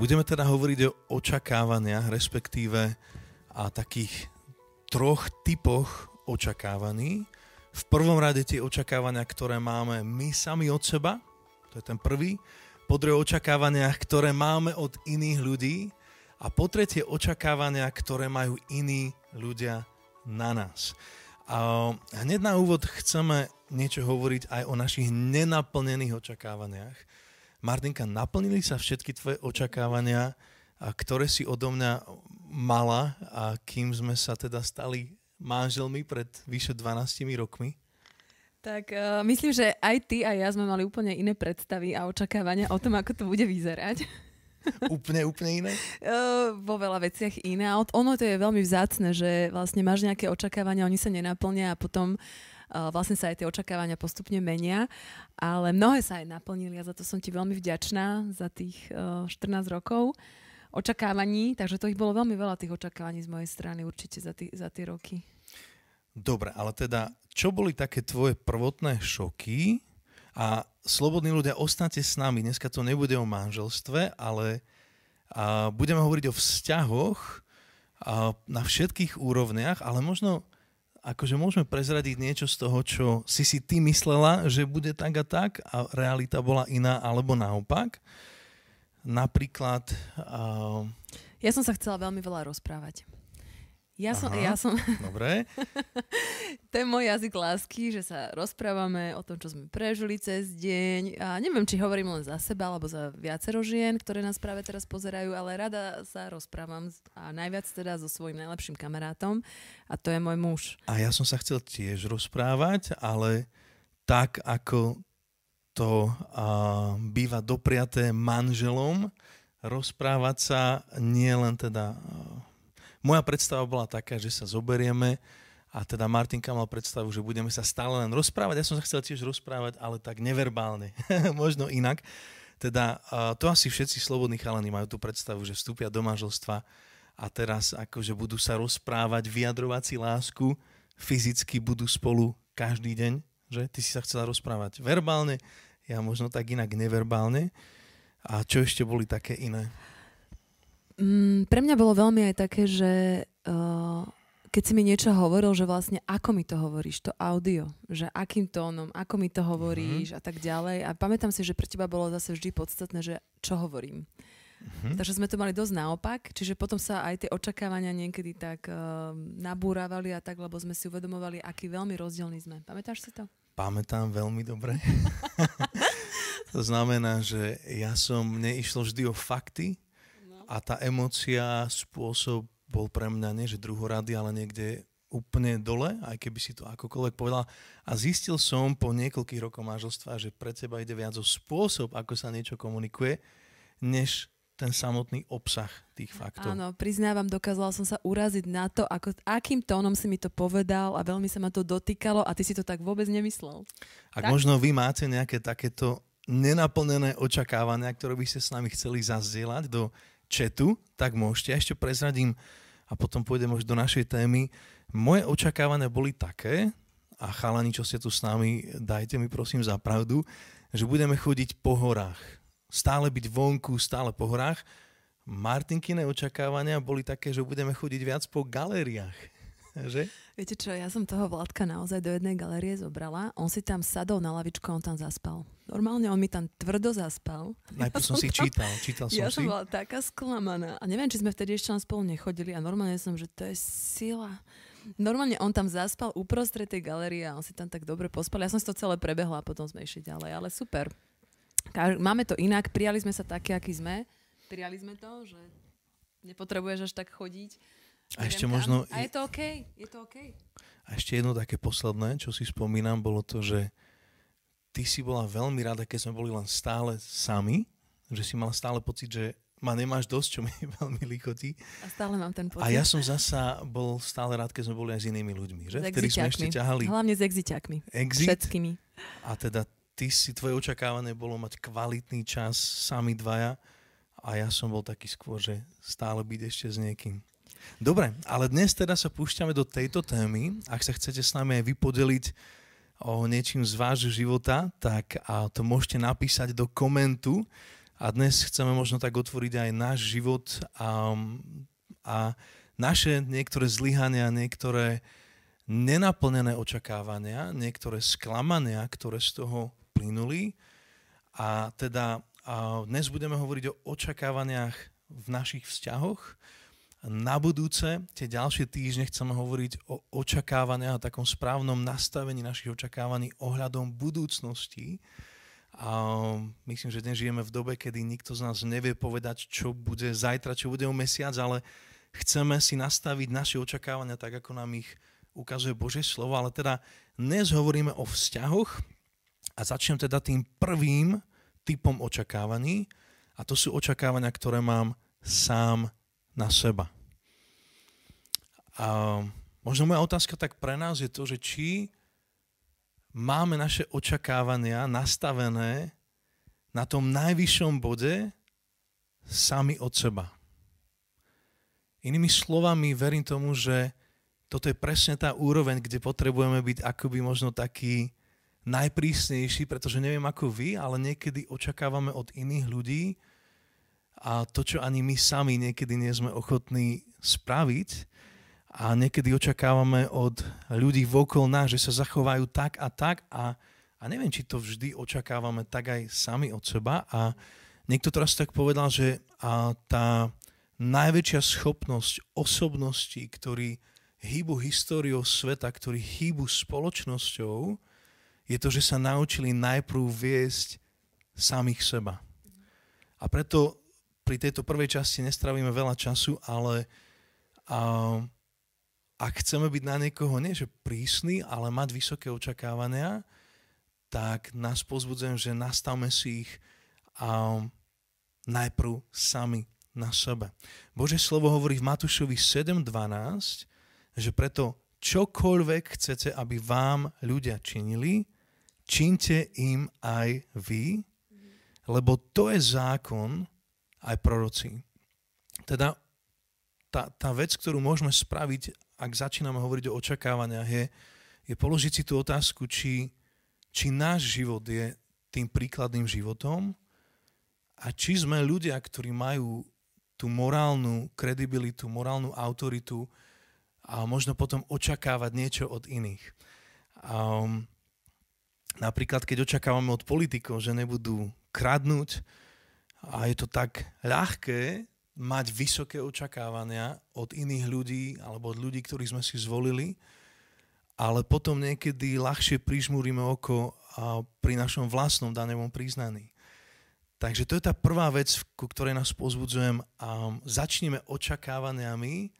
Budeme teda hovoriť o očakávaniach, respektíve a takých troch typoch očakávaní. V prvom rade tie očakávania, ktoré máme my sami od seba, to je ten prvý. Po druhé očakávania, ktoré máme od iných ľudí. A po tretie očakávania, ktoré majú iní ľudia na nás. A hneď na úvod chceme niečo hovoriť aj o našich nenaplnených očakávaniach. Martinka, naplnili sa všetky tvoje očakávania, ktoré si odo mňa mala, a kým sme sa teda stali manželmi pred vyše 12 rokmi? Tak uh, myslím, že aj ty a ja sme mali úplne iné predstavy a očakávania o tom, ako to bude vyzerať. úplne, úplne iné? Uh, vo veľa veciach iné. Ono to je veľmi vzácne, že vlastne máš nejaké očakávania, oni sa nenaplnia a potom uh, vlastne sa aj tie očakávania postupne menia, ale mnohé sa aj naplnili a za to som ti veľmi vďačná za tých 14 rokov očakávaní, takže to ich bolo veľmi veľa tých očakávaní z mojej strany určite za, tý, za tie roky. Dobre, ale teda, čo boli také tvoje prvotné šoky? A slobodní ľudia, ostate s nami, dneska to nebude o manželstve, ale a budeme hovoriť o vzťahoch a na všetkých úrovniach, ale možno akože môžeme prezradiť niečo z toho, čo si si ty myslela, že bude tak a tak a realita bola iná alebo naopak. Napríklad... Uh... Ja som sa chcela veľmi veľa rozprávať. Ja som, ja som... Dobre. to je môj jazyk lásky, že sa rozprávame o tom, čo sme prežili cez deň. A neviem, či hovorím len za seba, alebo za viacero žien, ktoré nás práve teraz pozerajú, ale rada sa rozprávam a najviac teda so svojím najlepším kamarátom a to je môj muž. A ja som sa chcel tiež rozprávať, ale tak, ako to uh, býva dopriaté manželom, rozprávať sa nie len teda uh, moja predstava bola taká, že sa zoberieme a teda Martinka mal predstavu, že budeme sa stále len rozprávať. Ja som sa chcel tiež rozprávať, ale tak neverbálne, možno inak. Teda to asi všetci slobodní chalani majú tú predstavu, že vstúpia do manželstva a teraz akože budú sa rozprávať, vyjadrovať si lásku, fyzicky budú spolu každý deň, že ty si sa chcela rozprávať verbálne, ja možno tak inak neverbálne. A čo ešte boli také iné? Mm, pre mňa bolo veľmi aj také, že uh, keď si mi niečo hovoril, že vlastne ako mi to hovoríš, to audio, že akým tónom, ako mi to hovoríš mm-hmm. a tak ďalej. A pamätám si, že pre teba bolo zase vždy podstatné, že čo hovorím. Mm-hmm. Takže sme to mali dosť naopak, čiže potom sa aj tie očakávania niekedy tak uh, nabúravali a tak, lebo sme si uvedomovali, aký veľmi rozdielný sme. Pamätáš si to? Pamätám veľmi dobre. to znamená, že ja som, mne išlo vždy o fakty, a tá emocia, spôsob bol pre mňa nie, že druhorady, ale niekde úplne dole, aj keby si to akokoľvek povedal. A zistil som po niekoľkých rokoch manželstva, že pre teba ide viac o spôsob, ako sa niečo komunikuje, než ten samotný obsah tých faktov. Áno, priznávam, dokázala som sa uraziť na to, ako, akým tónom si mi to povedal a veľmi sa ma to dotýkalo a ty si to tak vôbec nemyslel. Ak tak? možno vy máte nejaké takéto nenaplnené očakávania, ktoré by ste s nami chceli zazdieľať do chatu, tak môžete. Ja ešte prezradím a potom pôjdem už do našej témy. Moje očakávania boli také, a chalani, čo ste tu s nami, dajte mi prosím za pravdu, že budeme chodiť po horách. Stále byť vonku, stále po horách. Martinkine očakávania boli také, že budeme chodiť viac po galériách. Že? Viete čo, ja som toho Vládka naozaj do jednej galérie zobrala. On si tam sadol na lavičku a on tam zaspal. Normálne on mi tam tvrdo zaspal. Najprv ja som si tam, čítal, čítal som ja si. Ja som bola taká sklamaná. A neviem, či sme vtedy ešte spolu nechodili a normálne som, že to je sila. Normálne on tam zaspal uprostred tej galérie a on si tam tak dobre pospal. Ja som si to celé prebehla a potom sme išli ďalej, ale super. Máme to inak, prijali sme sa také, aký sme. Prijali sme to, že nepotrebuješ až tak chodiť a ešte možno... A je to OK, je to OK. A ešte jedno také posledné, čo si spomínam, bolo to, že ty si bola veľmi rada, keď sme boli len stále sami, že si mala stále pocit, že ma nemáš dosť, čo mi veľmi lichotí. A stále mám ten pocit. A ja som zasa bol stále rád, keď sme boli aj s inými ľuďmi, že? S sme ešte ťahali. Hlavne s exiťakmi. Exit. Všetkými. A teda ty si, tvoje očakávanie bolo mať kvalitný čas sami dvaja a ja som bol taký skôr, že stále byť ešte s niekým. Dobre, ale dnes teda sa púšťame do tejto témy. Ak sa chcete s nami aj vypodeliť o niečím z vášho života, tak a to môžete napísať do komentu A dnes chceme možno tak otvoriť aj náš život a, a naše niektoré zlyhania, niektoré nenaplnené očakávania, niektoré sklamania, ktoré z toho plynuli. A teda a dnes budeme hovoriť o očakávaniach v našich vzťahoch. Na budúce, tie ďalšie týždne chceme hovoriť o očakávaniach a takom správnom nastavení našich očakávaní ohľadom budúcnosti. A myslím, že dnes žijeme v dobe, kedy nikto z nás nevie povedať, čo bude zajtra, čo bude o mesiac, ale chceme si nastaviť naše očakávania tak, ako nám ich ukazuje Božie slovo. Ale teda dnes hovoríme o vzťahoch a začnem teda tým prvým typom očakávaní a to sú očakávania, ktoré mám sám na seba. A možno moja otázka tak pre nás je to, že či máme naše očakávania nastavené na tom najvyššom bode sami od seba. Inými slovami, verím tomu, že toto je presne tá úroveň, kde potrebujeme byť akoby možno taký najprísnejší, pretože neviem ako vy, ale niekedy očakávame od iných ľudí a to, čo ani my sami niekedy nie sme ochotní spraviť a niekedy očakávame od ľudí vokol nás, že sa zachovajú tak a tak a, a neviem, či to vždy očakávame tak aj sami od seba a niekto teraz tak povedal, že a tá najväčšia schopnosť osobností, ktorí hýbu históriou sveta, ktorí hýbu spoločnosťou, je to, že sa naučili najprv viesť samých seba. A preto pri tejto prvej časti nestravíme veľa času, ale a, ak chceme byť na niekoho nie že prísny, ale mať vysoké očakávania, tak nás pozbudzujem, že nastavme si ich a, najprv sami na sebe. Bože slovo hovorí v Matúšovi 7.12, že preto čokoľvek chcete, aby vám ľudia činili, činte im aj vy, lebo to je zákon aj proroci. Teda tá, tá vec, ktorú môžeme spraviť, ak začíname hovoriť o očakávaniach, je, je položiť si tú otázku, či, či náš život je tým príkladným životom a či sme ľudia, ktorí majú tú morálnu kredibilitu, morálnu autoritu a možno potom očakávať niečo od iných. Um, Napríklad, keď očakávame od politikov, že nebudú kradnúť a je to tak ľahké mať vysoké očakávania od iných ľudí alebo od ľudí, ktorých sme si zvolili, ale potom niekedy ľahšie prižmúrime oko pri našom vlastnom daňovom priznaní. Takže to je tá prvá vec, ku ktorej nás pozbudzujem a začneme očakávaniami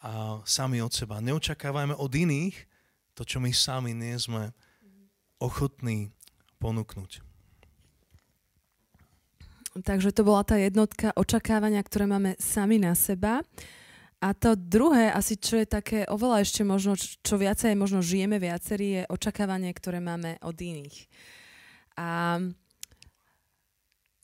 a sami od seba. Neočakávajme od iných to, čo my sami nie sme ochotní ponúknuť. Takže to bola tá jednotka očakávania, ktoré máme sami na seba. A to druhé, asi čo je také oveľa ešte možno, čo viacej možno žijeme viacerí, je očakávanie, ktoré máme od iných. A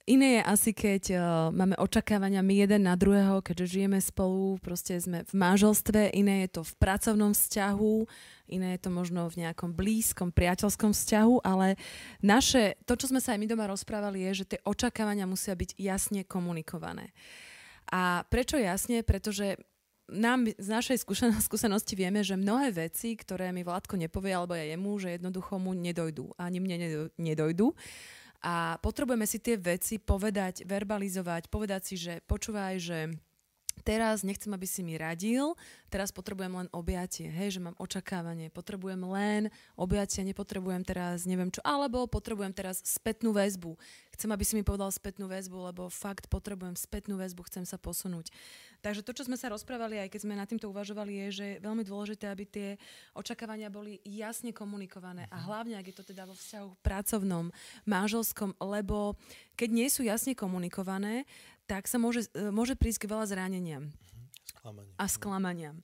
Iné je asi, keď uh, máme očakávania my jeden na druhého, keďže žijeme spolu, proste sme v manželstve, iné je to v pracovnom vzťahu, iné je to možno v nejakom blízkom, priateľskom vzťahu, ale naše, to, čo sme sa aj my doma rozprávali, je, že tie očakávania musia byť jasne komunikované. A prečo jasne? Pretože nám z našej skúsenosti vieme, že mnohé veci, ktoré mi Vládko nepovie, alebo ja jemu, že jednoducho mu nedojdú. Ani mne nedojdú. A potrebujeme si tie veci povedať, verbalizovať, povedať si, že počúvaj, že teraz nechcem, aby si mi radil, teraz potrebujem len objatie, hej, že mám očakávanie, potrebujem len objatie, nepotrebujem teraz neviem čo, alebo potrebujem teraz spätnú väzbu. Chcem, aby si mi povedal spätnú väzbu, lebo fakt potrebujem spätnú väzbu, chcem sa posunúť. Takže to, čo sme sa rozprávali, aj keď sme nad týmto uvažovali, je, že je veľmi dôležité, aby tie očakávania boli jasne komunikované a mhm. hlavne, ak je to teda vo vzťahu pracovnom, manželskom, lebo keď nie sú jasne komunikované, tak sa môže, e, môže prísť k veľa zraneniam. Sklamania. A sklamaniam.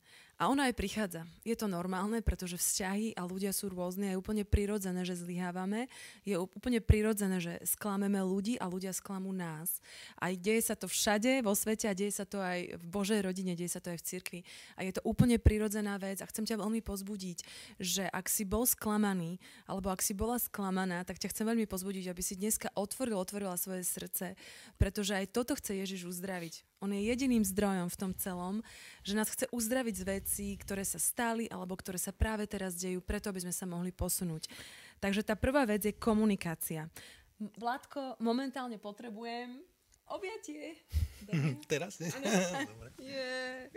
A A ono aj prichádza. Je to normálne, pretože vzťahy a ľudia sú rôzne. Je úplne prirodzené, že zlyhávame. Je úplne prirodzené, že sklameme ľudí a ľudia sklamú nás. A deje sa to všade vo svete a deje sa to aj v Božej rodine, deje sa to aj v cirkvi. A je to úplne prirodzená vec a chcem ťa veľmi pozbudiť, že ak si bol sklamaný, alebo ak si bola sklamaná, tak ťa chcem veľmi pozbudiť, aby si dneska otvoril, otvorila svoje srdce, pretože aj toto chce Ježiš uzdraviť. On je jediným zdrojom v tom celom, že nás chce uzdraviť z vecí, ktoré sa stali alebo ktoré sa práve teraz dejú, preto aby sme sa mohli posunúť. Takže tá prvá vec je komunikácia. Vládko, momentálne potrebujem objatie. teraz? Dobre. Yeah.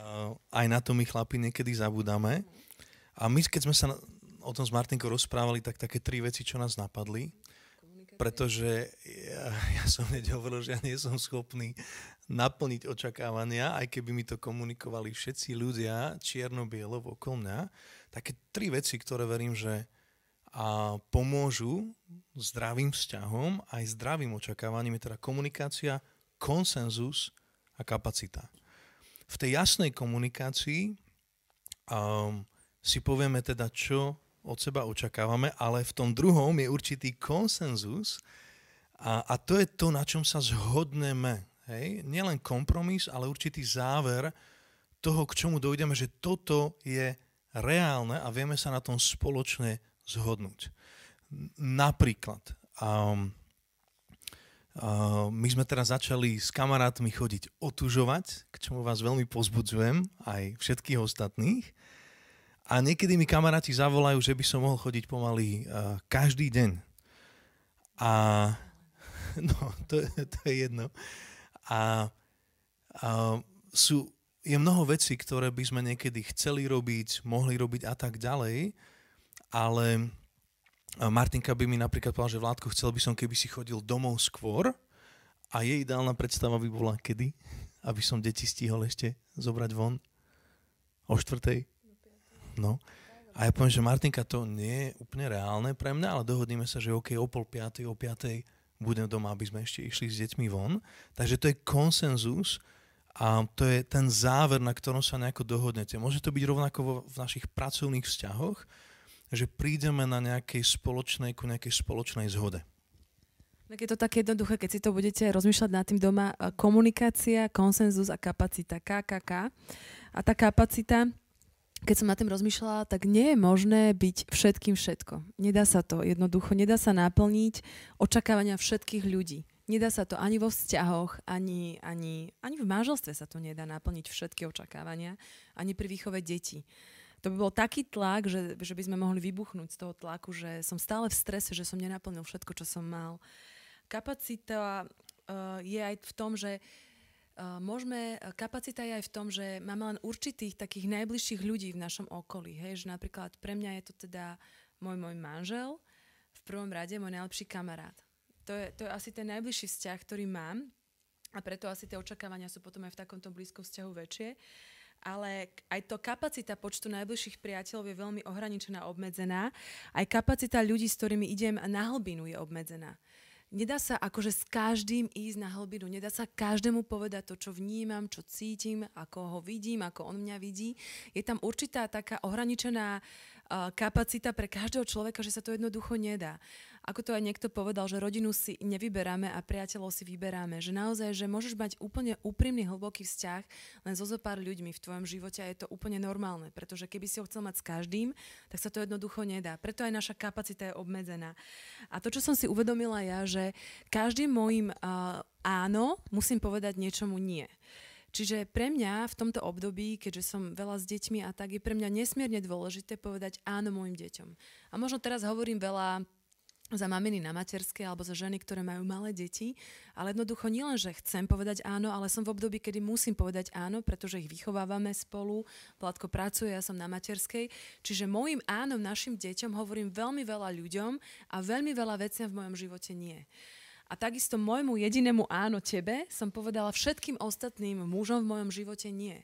Uh, aj na to my chlapi niekedy zabudáme. A my, keď sme sa o tom s Martinkou rozprávali, tak také tri veci, čo nás napadli pretože ja, ja som hneď hovoril, že ja nie som schopný naplniť očakávania, aj keby mi to komunikovali všetci ľudia čierno-bielo okolo mňa. Také tri veci, ktoré verím, že a pomôžu zdravým vzťahom aj zdravým očakávaním je teda komunikácia, konsenzus a kapacita. V tej jasnej komunikácii um, si povieme teda, čo od seba očakávame, ale v tom druhom je určitý konsenzus a, a to je to, na čom sa zhodneme. Hej? Nielen kompromis, ale určitý záver toho, k čomu dojdeme, že toto je reálne a vieme sa na tom spoločne zhodnúť. Napríklad, um, uh, my sme teraz začali s kamarátmi chodiť otužovať, k čomu vás veľmi pozbudzujem, aj všetkých ostatných. A niekedy mi kamaráti zavolajú, že by som mohol chodiť pomaly uh, každý deň. A no, to, to je jedno. A, a sú, je mnoho vecí, ktoré by sme niekedy chceli robiť, mohli robiť a tak ďalej, ale Martinka by mi napríklad povedala, že Vládko, chcel by som, keby si chodil domov skôr a jej ideálna predstava by bola kedy, aby som deti stihol ešte zobrať von o štvrtej. No. A ja poviem, že Martinka, to nie je úplne reálne pre mňa, ale dohodneme sa, že OK, o pol piatej, o piatej budem doma, aby sme ešte išli s deťmi von. Takže to je konsenzus a to je ten záver, na ktorom sa nejako dohodnete. Môže to byť rovnako vo, v našich pracovných vzťahoch, že prídeme na nejakej spoločnej, ku nejakej spoločnej zhode. Tak je to také jednoduché, keď si to budete rozmýšľať nad tým doma. Komunikácia, konsenzus a kapacita. KKK. A tá kapacita keď som nad tým rozmýšľala, tak nie je možné byť všetkým všetko. Nedá sa to jednoducho, nedá sa naplniť očakávania všetkých ľudí. Nedá sa to ani vo vzťahoch, ani, ani, ani v manželstve sa to nedá naplniť všetky očakávania, ani pri výchove detí. To by bol taký tlak, že, že by sme mohli vybuchnúť z toho tlaku, že som stále v strese, že som nenaplnil všetko, čo som mal. Kapacita uh, je aj v tom, že uh, môžeme, kapacita je aj v tom, že máme len určitých takých najbližších ľudí v našom okolí. Hej? Že napríklad pre mňa je to teda môj môj manžel, v prvom rade môj najlepší kamarát. To je, to je asi ten najbližší vzťah, ktorý mám a preto asi tie očakávania sú potom aj v takomto blízkom vzťahu väčšie. Ale aj to kapacita počtu najbližších priateľov je veľmi ohraničená, obmedzená. Aj kapacita ľudí, s ktorými idem na hlbinu, je obmedzená nedá sa akože s každým ísť na hlbinu, nedá sa každému povedať to, čo vnímam, čo cítim, ako ho vidím, ako on mňa vidí. Je tam určitá taká ohraničená uh, kapacita pre každého človeka, že sa to jednoducho nedá ako to aj niekto povedal, že rodinu si nevyberáme a priateľov si vyberáme. Že naozaj, že môžeš mať úplne úprimný, hlboký vzťah len so zo pár ľuďmi v tvojom živote a je to úplne normálne, pretože keby si ho chcel mať s každým, tak sa to jednoducho nedá. Preto aj naša kapacita je obmedzená. A to, čo som si uvedomila ja, že každým môjim uh, áno musím povedať niečomu nie. Čiže pre mňa v tomto období, keďže som veľa s deťmi a tak, je pre mňa nesmierne dôležité povedať áno môjim deťom. A možno teraz hovorím veľa za maminy na materskej alebo za ženy, ktoré majú malé deti. Ale jednoducho nielen, že chcem povedať áno, ale som v období, kedy musím povedať áno, pretože ich vychovávame spolu. Vládko pracuje, ja som na materskej. Čiže môjim áno našim deťom hovorím veľmi veľa ľuďom a veľmi veľa veciam v mojom živote nie. A takisto môjmu jedinému áno tebe som povedala všetkým ostatným mužom v mojom živote nie.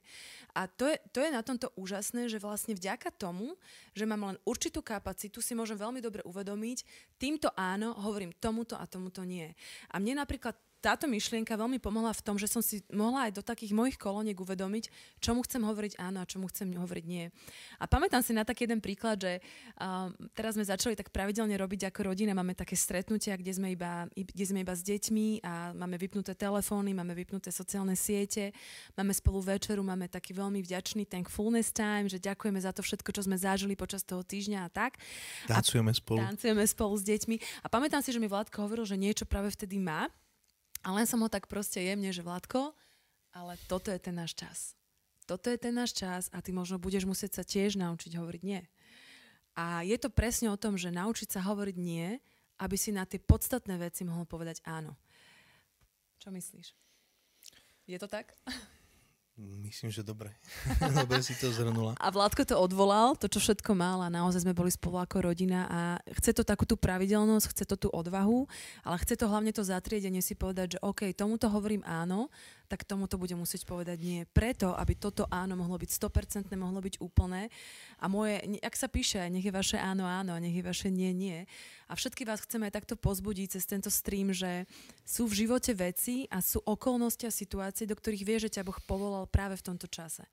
A to je, to je na tomto úžasné, že vlastne vďaka tomu, že mám len určitú kapacitu, si môžem veľmi dobre uvedomiť, týmto áno hovorím tomuto a tomuto nie. A mne napríklad táto myšlienka veľmi pomohla v tom, že som si mohla aj do takých mojich koloniek uvedomiť, čomu chcem hovoriť áno a čomu chcem hovoriť nie. A pamätám si na taký jeden príklad, že uh, teraz sme začali tak pravidelne robiť ako rodina, máme také stretnutia, kde sme iba, kde sme iba s deťmi a máme vypnuté telefóny, máme vypnuté sociálne siete, máme spolu večeru, máme taký veľmi vďačný thankfulness time, že ďakujeme za to všetko, čo sme zažili počas toho týždňa a tak. Tancujeme spolu. Tancujeme spolu s deťmi. A pamätám si, že mi Vládko hovoril, že niečo práve vtedy má, a len som ho tak proste jemne, že Vládko, ale toto je ten náš čas. Toto je ten náš čas a ty možno budeš musieť sa tiež naučiť hovoriť nie. A je to presne o tom, že naučiť sa hovoriť nie, aby si na tie podstatné veci mohol povedať áno. Čo myslíš? Je to tak? Myslím, že dobre. dobre si to zhrnula. A Vládko to odvolal, to, čo všetko mal a naozaj sme boli spolu ako rodina a chce to takú tú pravidelnosť, chce to tú odvahu, ale chce to hlavne to zatriedenie si povedať, že OK, tomuto hovorím áno, tak tomuto bude musieť povedať nie. Preto, aby toto áno mohlo byť 100%, mohlo byť úplné. A moje, ak sa píše, nech je vaše áno áno a nech je vaše nie nie. A všetky vás chceme aj takto pozbudiť cez tento stream, že sú v živote veci a sú okolnosti a situácie, do ktorých vie, že ťa Boh povolal práve v tomto čase.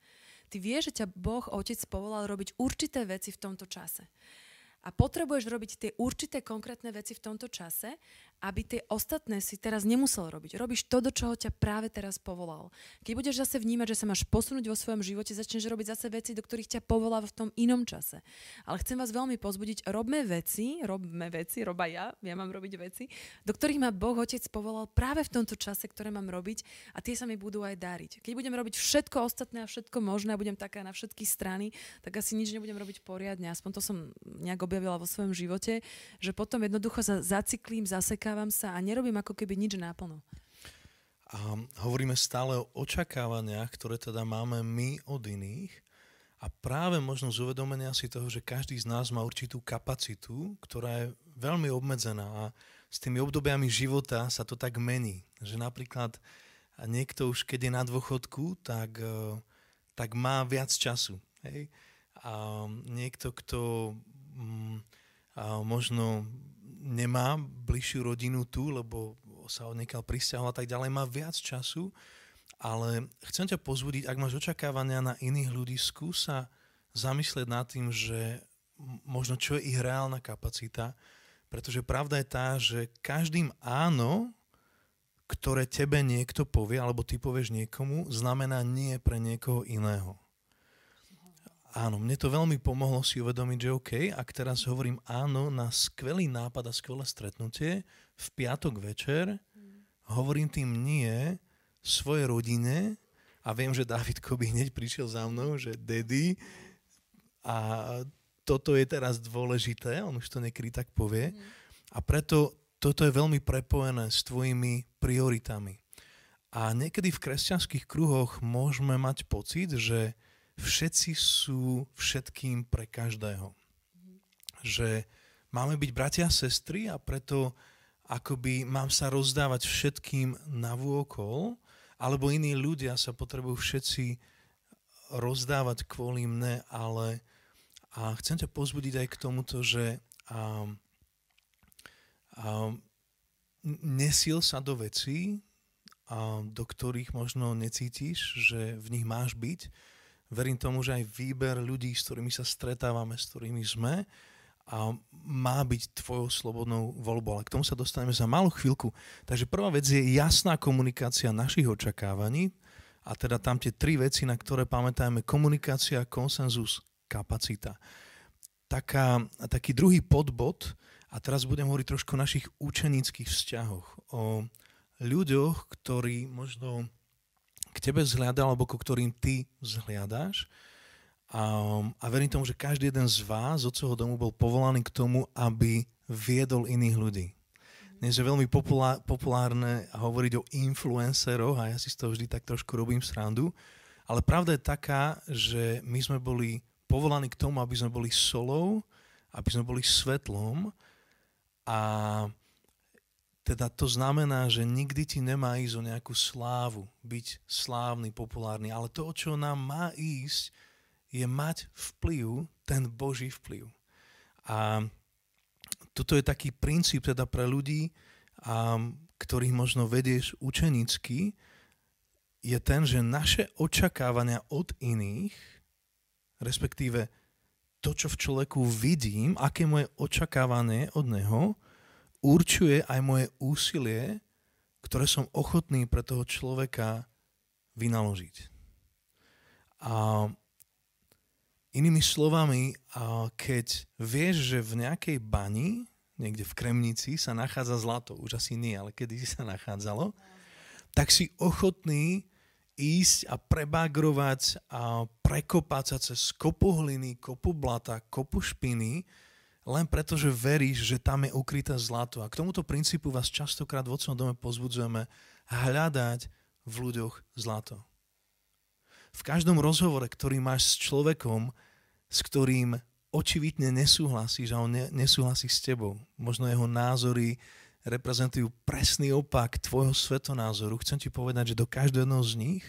Ty vieš, že ťa Boh, Otec, povolal robiť určité veci v tomto čase. A potrebuješ robiť tie určité konkrétne veci v tomto čase aby tie ostatné si teraz nemusel robiť. Robíš to, do čoho ťa práve teraz povolal. Keď budeš zase vnímať, že sa máš posunúť vo svojom živote, začneš robiť zase veci, do ktorých ťa povolá v tom inom čase. Ale chcem vás veľmi pozbudiť, robme veci, robme veci, roba ja, ja mám robiť veci, do ktorých ma Boh Otec povolal práve v tomto čase, ktoré mám robiť a tie sa mi budú aj dariť. Keď budem robiť všetko ostatné a všetko možné a budem taká na všetky strany, tak asi nič nebudem robiť poriadne. Aspoň to som nejak objavila vo svojom živote, že potom jednoducho sa zacyklím, zasekám očakávam sa a nerobím ako keby nič náplno. A hovoríme stále o očakávaniach, ktoré teda máme my od iných a práve možno z uvedomenia si toho, že každý z nás má určitú kapacitu, ktorá je veľmi obmedzená a s tými obdobiami života sa to tak mení. Že napríklad niekto už keď je na dôchodku, tak, e, tak má viac času. Hej? A niekto, kto mm, a možno nemá bližšiu rodinu tu, lebo sa odniekal pristiahol a tak ďalej, má viac času, ale chcem ťa pozbudiť, ak máš očakávania na iných ľudí, skúsa zamyslieť nad tým, že možno čo je ich reálna kapacita, pretože pravda je tá, že každým áno, ktoré tebe niekto povie, alebo ty povieš niekomu, znamená nie pre niekoho iného. Áno, mne to veľmi pomohlo si uvedomiť, že OK, ak teraz hovorím áno na skvelý nápad a skvelé stretnutie v piatok večer, mm. hovorím tým nie svojej rodine a viem, že Davidko by hneď prišiel za mnou, že daddy a toto je teraz dôležité, on už to niekedy tak povie. Mm. A preto toto je veľmi prepojené s tvojimi prioritami. A niekedy v kresťanských kruhoch môžeme mať pocit, že všetci sú všetkým pre každého. Že máme byť bratia a sestry a preto akoby mám sa rozdávať všetkým na vôkol, alebo iní ľudia sa potrebujú všetci rozdávať kvôli mne, ale a chcem ťa pozbudiť aj k tomuto, že a, a, nesil sa do vecí, a, do ktorých možno necítiš, že v nich máš byť, verím tomu, že aj výber ľudí, s ktorými sa stretávame, s ktorými sme, a má byť tvojou slobodnou voľbou. Ale k tomu sa dostaneme za malú chvíľku. Takže prvá vec je jasná komunikácia našich očakávaní. A teda tam tie tri veci, na ktoré pamätajme. Komunikácia, konsenzus, kapacita. Taká, taký druhý podbod, a teraz budem hovoriť trošku o našich učenických vzťahoch. O ľuďoch, ktorí možno k tebe vzhľada, alebo ku ktorým ty vzhliadaš. A, a verím tomu, že každý jeden z vás od svojho domu bol povolaný k tomu, aby viedol iných ľudí. Dnes je veľmi populár, populárne hovoriť o influenceroch a ja si z toho vždy tak trošku robím srandu, ale pravda je taká, že my sme boli povolaní k tomu, aby sme boli solou, aby sme boli svetlom a teda to znamená, že nikdy ti nemá ísť o nejakú slávu, byť slávny, populárny, ale to, o čo nám má ísť, je mať vplyv, ten Boží vplyv. A toto je taký princíp teda pre ľudí, a, ktorých možno vedieš učenicky, je ten, že naše očakávania od iných, respektíve to, čo v človeku vidím, aké moje očakávanie od neho, určuje aj moje úsilie, ktoré som ochotný pre toho človeka vynaložiť. A inými slovami, keď vieš, že v nejakej bani, niekde v Kremnici, sa nachádza zlato, už asi nie, ale kedy sa nachádzalo, tak si ochotný ísť a prebagrovať a prekopať sa cez kopu hliny, kopu blata, kopu špiny, len preto, že veríš, že tam je ukryté zlato. A k tomuto princípu vás častokrát v Otcom dome pozbudzujeme hľadať v ľuďoch zlato. V každom rozhovore, ktorý máš s človekom, s ktorým očividne nesúhlasíš a on nesúhlasí s tebou, možno jeho názory reprezentujú presný opak tvojho svetonázoru. Chcem ti povedať, že do každého z nich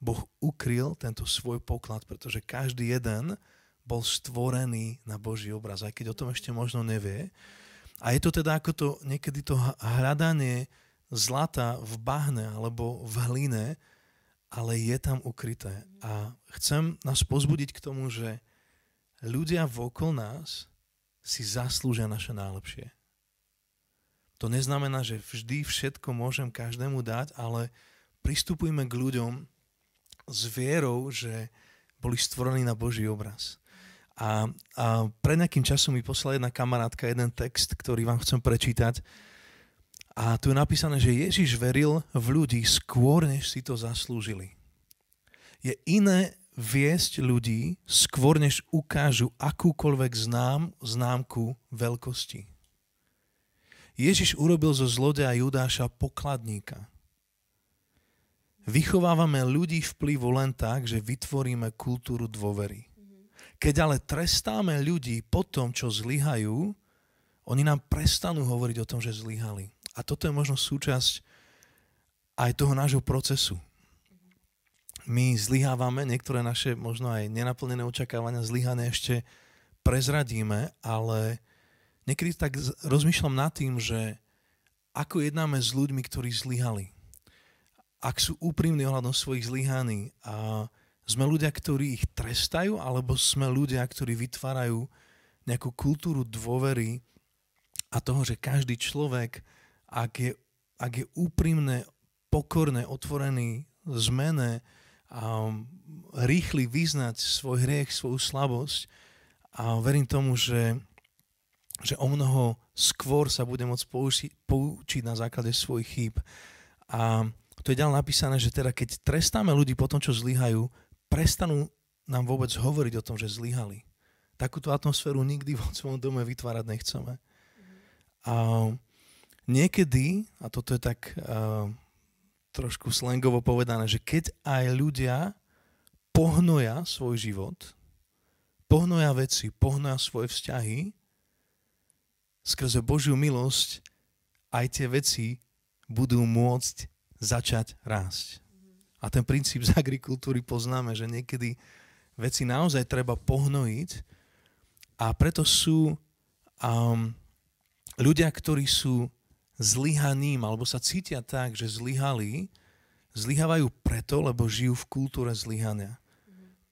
Boh ukryl tento svoj poklad, pretože každý jeden bol stvorený na Boží obraz, aj keď o tom ešte možno nevie. A je to teda ako to niekedy to hľadanie zlata v bahne alebo v hline, ale je tam ukryté. A chcem nás pozbudiť k tomu, že ľudia vokol nás si zaslúžia naše najlepšie. To neznamená, že vždy všetko môžem každému dať, ale pristupujme k ľuďom s vierou, že boli stvorení na Boží obraz. A, a pred nejakým časom mi poslala jedna kamarátka jeden text, ktorý vám chcem prečítať. A tu je napísané, že Ježiš veril v ľudí skôr, než si to zaslúžili. Je iné viesť ľudí skôr, než ukážu akúkoľvek znám, známku veľkosti. Ježiš urobil zo zlodeja Judáša pokladníka. Vychovávame ľudí vplyvu len tak, že vytvoríme kultúru dôvery. Keď ale trestáme ľudí po tom, čo zlyhajú, oni nám prestanú hovoriť o tom, že zlyhali. A toto je možno súčasť aj toho nášho procesu. My zlyhávame, niektoré naše možno aj nenaplnené očakávania zlyhané ešte prezradíme, ale niekedy tak rozmýšľam nad tým, že ako jednáme s ľuďmi, ktorí zlyhali. Ak sú úprimní ohľadom svojich zlyhaní a sme ľudia, ktorí ich trestajú, alebo sme ľudia, ktorí vytvárajú nejakú kultúru dôvery a toho, že každý človek, ak je, ak je úprimné, pokorné, otvorený zmene a rýchly vyznať svoj hriech, svoju slabosť a verím tomu, že že o mnoho skôr sa bude môcť poučiť, poučiť na základe svojich chýb. A to je ďalej napísané, že teda keď trestáme ľudí po tom, čo zlyhajú, prestanú nám vôbec hovoriť o tom, že zlyhali. Takúto atmosféru nikdy v svojom dome vytvárať nechceme. A niekedy, a toto je tak uh, trošku slangovo povedané, že keď aj ľudia pohnoja svoj život, pohnoja veci, pohnoja svoje vzťahy, skrze Božiu milosť aj tie veci budú môcť začať rásť. A ten princíp z agrikultúry poznáme, že niekedy veci naozaj treba pohnojiť a preto sú um, ľudia, ktorí sú zlyhaným alebo sa cítia tak, že zlyhali, zlyhávajú preto, lebo žijú v kultúre zlyhania.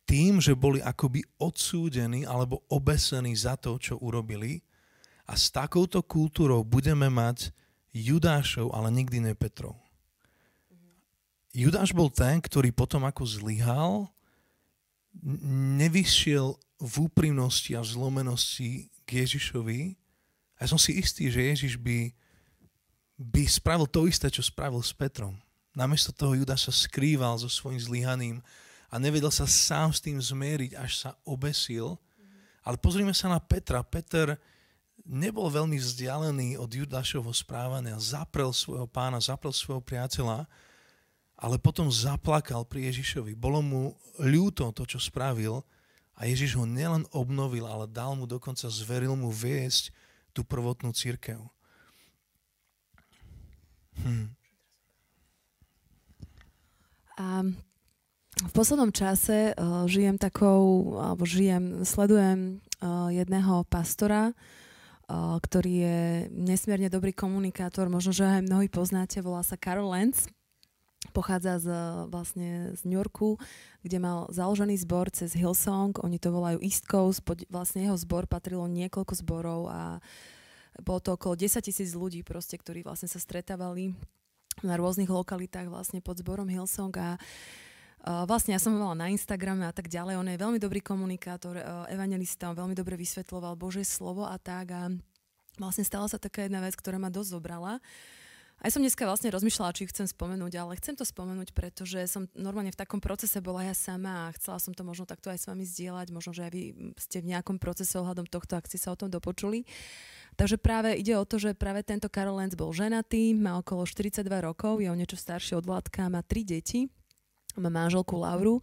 Tým, že boli akoby odsúdení alebo obesení za to, čo urobili, a s takouto kultúrou budeme mať Judášov, ale nikdy ne Petrov. Judáš bol ten, ktorý potom ako zlyhal, nevyšiel v úprimnosti a zlomenosti k Ježišovi. A ja som si istý, že Ježiš by, by spravil to isté, čo spravil s Petrom. Namiesto toho Judáš sa skrýval so svojím zlyhaným a nevedel sa sám s tým zmieriť, až sa obesil. Ale pozrime sa na Petra. Peter nebol veľmi vzdialený od Judášovho správania, zaprel svojho pána, zaprel svojho priateľa, ale potom zaplakal pri Ježišovi. Bolo mu ľúto to, čo spravil a Ježiš ho nielen obnovil, ale dal mu dokonca, zveril mu viesť tú prvotnú církev. Hm. A v poslednom čase uh, žijem takou, alebo žijem, sledujem uh, jedného pastora, ktorý je nesmierne dobrý komunikátor, možno, že aj mnohí poznáte, volá sa Carol Lenz. Pochádza z, vlastne z New Yorku, kde mal založený zbor cez Hillsong, oni to volajú East Coast, pod, vlastne jeho zbor patrilo niekoľko zborov a bolo to okolo 10 tisíc ľudí proste, ktorí vlastne sa stretávali na rôznych lokalitách vlastne pod zborom Hillsong a Uh, vlastne ja som ho mala na Instagrame a tak ďalej. On je veľmi dobrý komunikátor, uh, evangelista, on veľmi dobre vysvetloval Božie slovo a tak. A vlastne stala sa taká jedna vec, ktorá ma dosť zobrala. Aj som dneska vlastne rozmýšľala, či chcem spomenúť, ale chcem to spomenúť, pretože som normálne v takom procese bola ja sama a chcela som to možno takto aj s vami zdieľať, možno, že aj vy ste v nejakom procese ohľadom tohto, ak ste sa o tom dopočuli. Takže práve ide o to, že práve tento Karol Lenz bol ženatý, má okolo 42 rokov, je o niečo starší od Vládka, má tri deti, má manželku Lauru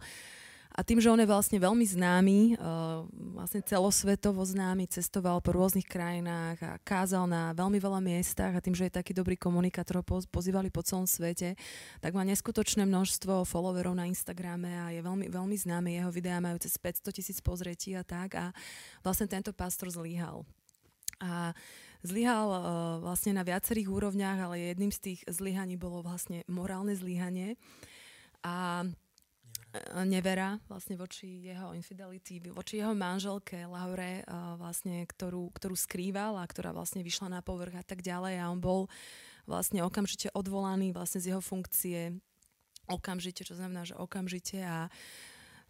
a tým, že on je vlastne veľmi známy, uh, vlastne celosvetovo známy, cestoval po rôznych krajinách a kázal na veľmi veľa miestach a tým, že je taký dobrý komunikátor, ho pozývali po celom svete, tak má neskutočné množstvo followerov na Instagrame a je veľmi, veľmi známy. Jeho videá majú cez 500 tisíc pozretí a tak a vlastne tento pastor zlyhal. A zlyhal uh, vlastne na viacerých úrovniach, ale jedným z tých zlyhaní bolo vlastne morálne zlyhanie. A nevera vlastne voči jeho infidelity, voči jeho manželke Laure, vlastne, ktorú, ktorú skrýval a ktorá vlastne vyšla na povrch a tak ďalej. A on bol vlastne okamžite odvolaný vlastne z jeho funkcie. Okamžite, čo znamená, že okamžite. A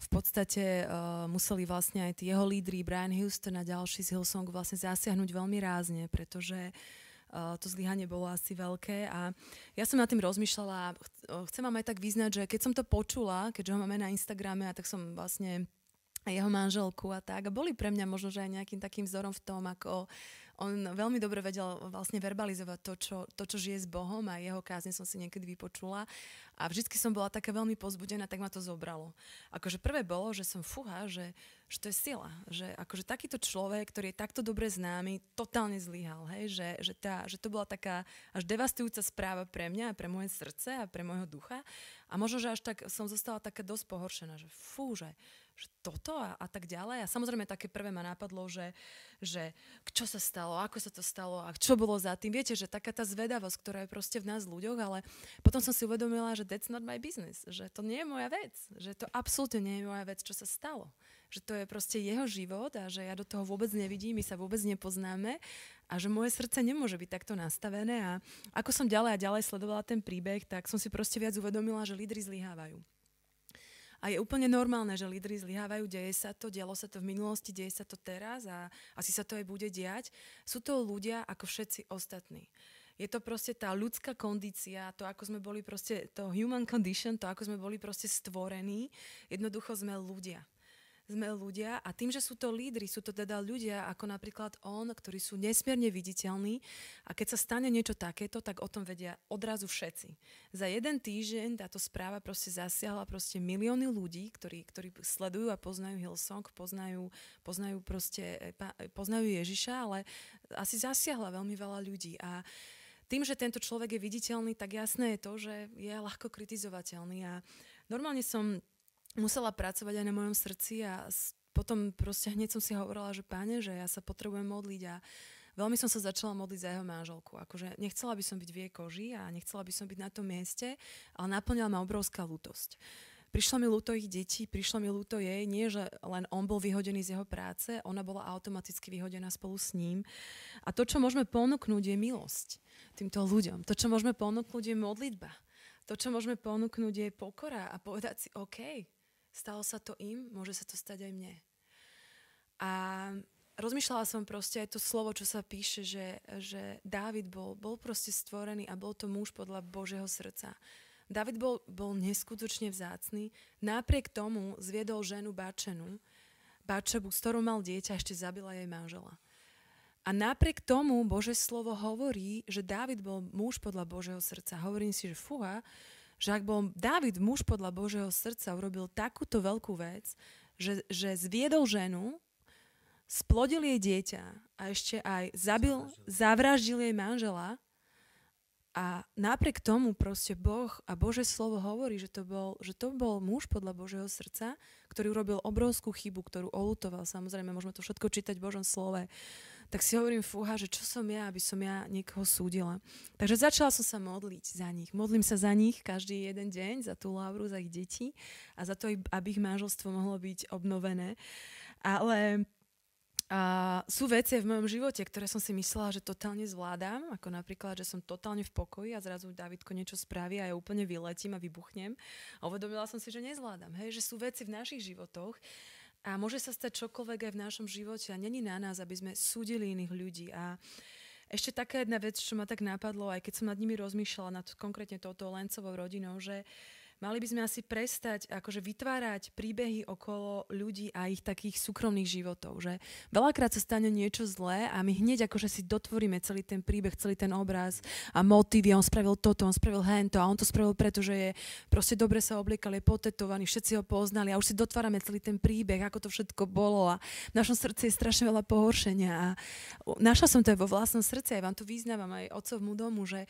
v podstate uh, museli vlastne aj tí jeho lídry, Brian Houston a ďalší z Hillsong vlastne zasiahnuť veľmi rázne, pretože uh, to zlyhanie bolo asi veľké a ja som nad tým rozmýšľala, chcem vám aj tak vyznať, že keď som to počula, keďže ho máme na Instagrame a tak som vlastne aj jeho manželku a tak. A boli pre mňa možno, že aj nejakým takým vzorom v tom, ako on veľmi dobre vedel vlastne verbalizovať to, čo, to, čo žije s Bohom a jeho kázne som si niekedy vypočula. A vždycky som bola taká veľmi pozbudená, tak ma to zobralo. Akože prvé bolo, že som fúha, že, že to je sila. Že akože takýto človek, ktorý je takto dobre známy, totálne zlyhal. Hej? Že, že, tá, že to bola taká až devastujúca správa pre mňa a pre moje srdce a pre môjho ducha. A možno, že až tak som zostala taká dosť pohoršená, že fú, že, že toto a, a tak ďalej. A samozrejme také prvé ma napadlo, že, že čo sa stalo, ako sa to stalo a čo bolo za tým. Viete, že taká tá zvedavosť, ktorá je proste v nás ľuďoch, ale potom som si uvedomila, že that's not my business, že to nie je moja vec, že to absolútne nie je moja vec, čo sa stalo. Že to je proste jeho život a že ja do toho vôbec nevidím, my sa vôbec nepoznáme a že moje srdce nemôže byť takto nastavené a ako som ďalej a ďalej sledovala ten príbeh, tak som si proste viac uvedomila, že lídry zlyhávajú. A je úplne normálne, že lídry zlyhávajú, deje sa to, dialo sa to v minulosti, deje sa to teraz a asi sa to aj bude diať. Sú to ľudia ako všetci ostatní. Je to proste tá ľudská kondícia, to ako sme boli proste, to human condition, to ako sme boli proste stvorení. Jednoducho sme ľudia sme ľudia a tým, že sú to lídry, sú to teda ľudia ako napríklad on, ktorí sú nesmierne viditeľní a keď sa stane niečo takéto, tak o tom vedia odrazu všetci. Za jeden týždeň táto správa proste zasiahla proste milióny ľudí, ktorí, ktorí sledujú a poznajú Hillsong, poznajú, poznajú proste, poznajú Ježiša, ale asi zasiahla veľmi veľa ľudí a tým, že tento človek je viditeľný, tak jasné je to, že je ľahko kritizovateľný a normálne som musela pracovať aj na mojom srdci a potom proste hneď som si hovorila, že páne, že ja sa potrebujem modliť a veľmi som sa začala modliť za jeho manželku. Akože nechcela by som byť v jej koži a nechcela by som byť na tom mieste, ale naplňala ma obrovská lútosť. Prišlo mi ľúto ich detí, prišlo mi ľúto jej, nie že len on bol vyhodený z jeho práce, ona bola automaticky vyhodená spolu s ním. A to, čo môžeme ponúknuť, je milosť týmto ľuďom. To, čo môžeme ponúknuť, je modlitba. To, čo môžeme ponúknuť, je pokora a povedať si, OK, Stalo sa to im, môže sa to stať aj mne. A rozmýšľala som proste aj to slovo, čo sa píše, že, že Dávid bol, bol proste stvorený a bol to muž podľa Božieho srdca. David bol, bol neskutočne vzácný, napriek tomu zviedol ženu Bačenu, Bačebu, s ktorou mal dieťa, ešte zabila jej manžela. A napriek tomu Bože slovo hovorí, že Dávid bol muž podľa Božieho srdca. Hovorím si, že fúha, že ak bol Dávid muž podľa Božieho srdca urobil takúto veľkú vec, že, že zviedol ženu, splodil jej dieťa a ešte aj zabil, zavraždil. jej manžela. A napriek tomu proste Boh a Bože slovo hovorí, že to, bol, že to bol muž podľa Božieho srdca, ktorý urobil obrovskú chybu, ktorú olutoval. Samozrejme, môžeme to všetko čítať v Božom slove tak si hovorím, fúha, že čo som ja, aby som ja niekoho súdila. Takže začala som sa modliť za nich. Modlím sa za nich každý jeden deň, za tú Lauru, za ich deti a za to, aby ich manželstvo mohlo byť obnovené. Ale a sú veci v mojom živote, ktoré som si myslela, že totálne zvládam, ako napríklad, že som totálne v pokoji a zrazu Davidko niečo spraví a ja úplne vyletím a vybuchnem. A uvedomila som si, že nezvládam, hej, že sú veci v našich životoch a môže sa stať čokoľvek aj v našom živote a není na nás, aby sme súdili iných ľudí. A ešte taká jedna vec, čo ma tak napadlo, aj keď som nad nimi rozmýšľala, nad konkrétne touto Lencovou rodinou, že uh, Mali by sme asi prestať akože vytvárať príbehy okolo ľudí a ich takých súkromných životov. Že veľakrát sa stane niečo zlé a my hneď akože si dotvoríme celý ten príbeh, celý ten obraz a motívy. On spravil toto, on spravil hento a on to spravil preto, že je proste dobre sa obliekal, je potetovaný, všetci ho poznali a už si dotvárame celý ten príbeh, ako to všetko bolo a v našom srdci je strašne veľa pohoršenia a našla som to aj vo vlastnom srdci, aj vám to význavam aj otcovmu domu, že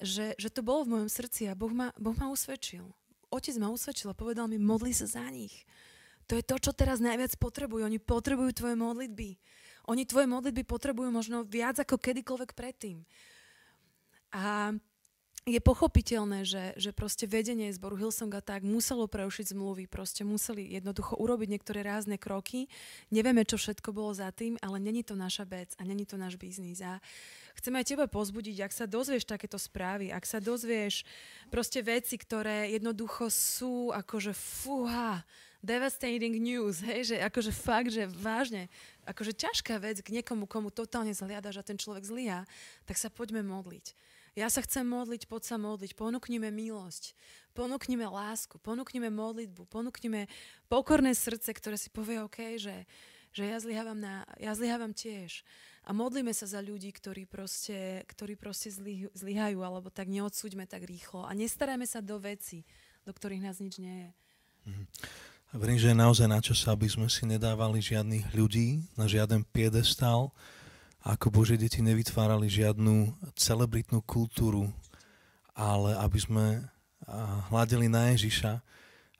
že, že to bolo v mojom srdci a Boh ma, boh ma usvedčil. Otec ma usvedčil a povedal mi, modli sa za nich. To je to, čo teraz najviac potrebujú. Oni potrebujú tvoje modlitby. Oni tvoje modlitby potrebujú možno viac ako kedykoľvek predtým. A je pochopiteľné, že, že proste vedenie zboru Hillsonga tak muselo preušiť zmluvy, proste museli jednoducho urobiť niektoré rázne kroky. Nevieme, čo všetko bolo za tým, ale není to naša vec a není to náš biznis. A chcem aj teba pozbudiť, ak sa dozvieš takéto správy, ak sa dozvieš proste veci, ktoré jednoducho sú akože fúha, devastating news, hej, že akože fakt, že vážne, akože ťažká vec k niekomu, komu totálne zliadaš a ten človek zlyha, tak sa poďme modliť. Ja sa chcem modliť, poď sa modliť, ponúknime milosť, ponúknime lásku, ponúknime modlitbu, ponúknime pokorné srdce, ktoré si povie OK, že, že ja, zlyhávam na, ja zlyhávam tiež. A modlíme sa za ľudí, ktorí proste, ktorí proste zlyhajú, alebo tak neodsúďme tak rýchlo. A nestarajme sa do veci, do ktorých nás nič nie je. Mm-hmm. Verím, že je naozaj na čas, aby sme si nedávali žiadnych ľudí na žiaden piedestal, ako Bože deti nevytvárali žiadnu celebritnú kultúru, ale aby sme hľadili na Ježiša.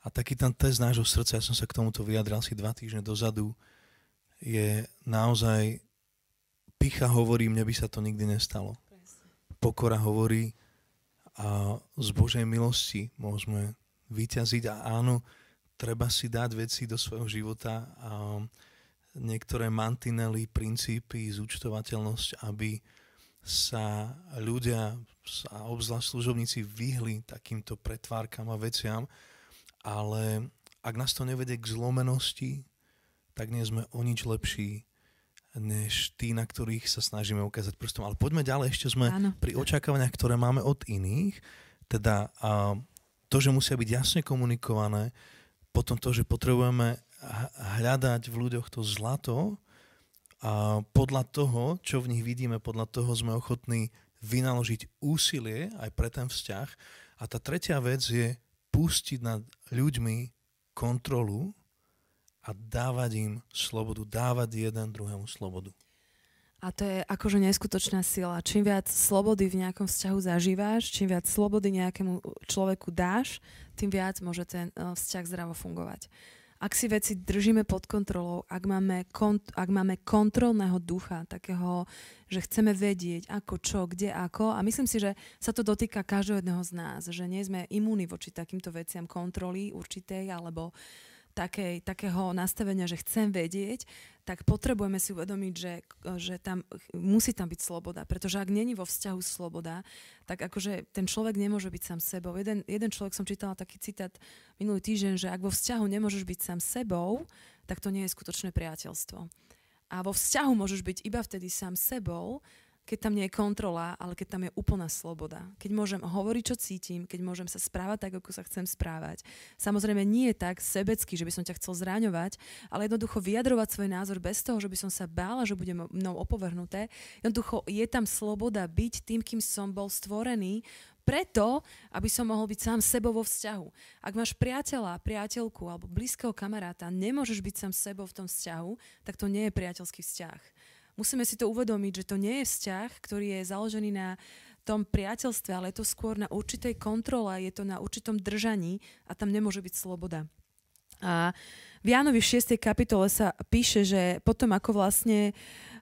A taký ten test nášho srdca, ja som sa k tomuto vyjadral si dva týždne dozadu, je naozaj, picha hovorí, mne by sa to nikdy nestalo. Pokora hovorí, a z Božej milosti môžeme vyťaziť a áno, treba si dať veci do svojho života a niektoré mantinely, princípy, zúčtovateľnosť, aby sa ľudia a obzvlášť služobníci vyhli takýmto pretvárkam a veciam, ale ak nás to nevedie k zlomenosti, tak nie sme o nič lepší než tí, na ktorých sa snažíme ukázať prstom. Ale poďme ďalej, ešte sme Áno. pri očakávaniach, ktoré máme od iných. Teda a, to, že musia byť jasne komunikované, potom to, že potrebujeme hľadať v ľuďoch to zlato a podľa toho, čo v nich vidíme, podľa toho sme ochotní vynaložiť úsilie aj pre ten vzťah. A tá tretia vec je pustiť nad ľuďmi kontrolu a dávať im slobodu, dávať jeden druhému slobodu. A to je akože neskutočná sila. Čím viac slobody v nejakom vzťahu zažíváš, čím viac slobody nejakému človeku dáš, tým viac môže ten eh, vzťah zdravo fungovať ak si veci držíme pod kontrolou, ak máme, kont- ak máme kontrolného ducha, takého, že chceme vedieť, ako, čo, kde, ako. A myslím si, že sa to dotýka každého jedného z nás, že nie sme imúni voči takýmto veciam kontroly určitej, alebo takej, takého nastavenia, že chcem vedieť, tak potrebujeme si uvedomiť, že, že tam musí tam byť sloboda. Pretože ak není vo vzťahu sloboda, tak akože ten človek nemôže byť sám sebou. Jeden, jeden človek som čítala taký citát minulý týždeň, že ak vo vzťahu nemôžeš byť sám sebou, tak to nie je skutočné priateľstvo. A vo vzťahu môžeš byť iba vtedy sám sebou, keď tam nie je kontrola, ale keď tam je úplná sloboda. Keď môžem hovoriť, čo cítim, keď môžem sa správať tak, ako sa chcem správať. Samozrejme nie je tak sebecky, že by som ťa chcel zraňovať, ale jednoducho vyjadrovať svoj názor bez toho, že by som sa bála, že bude mnou opovrhnuté. Jednoducho je tam sloboda byť tým, kým som bol stvorený, preto, aby som mohol byť sám sebou vo vzťahu. Ak máš priateľa, priateľku alebo blízkeho kamaráta, nemôžeš byť sám sebou v tom vzťahu, tak to nie je priateľský vzťah musíme si to uvedomiť, že to nie je vzťah, ktorý je založený na tom priateľstve, ale je to skôr na určitej kontrole, je to na určitom držaní a tam nemôže byť sloboda. A v Jánovi 6. kapitole sa píše, že potom ako vlastne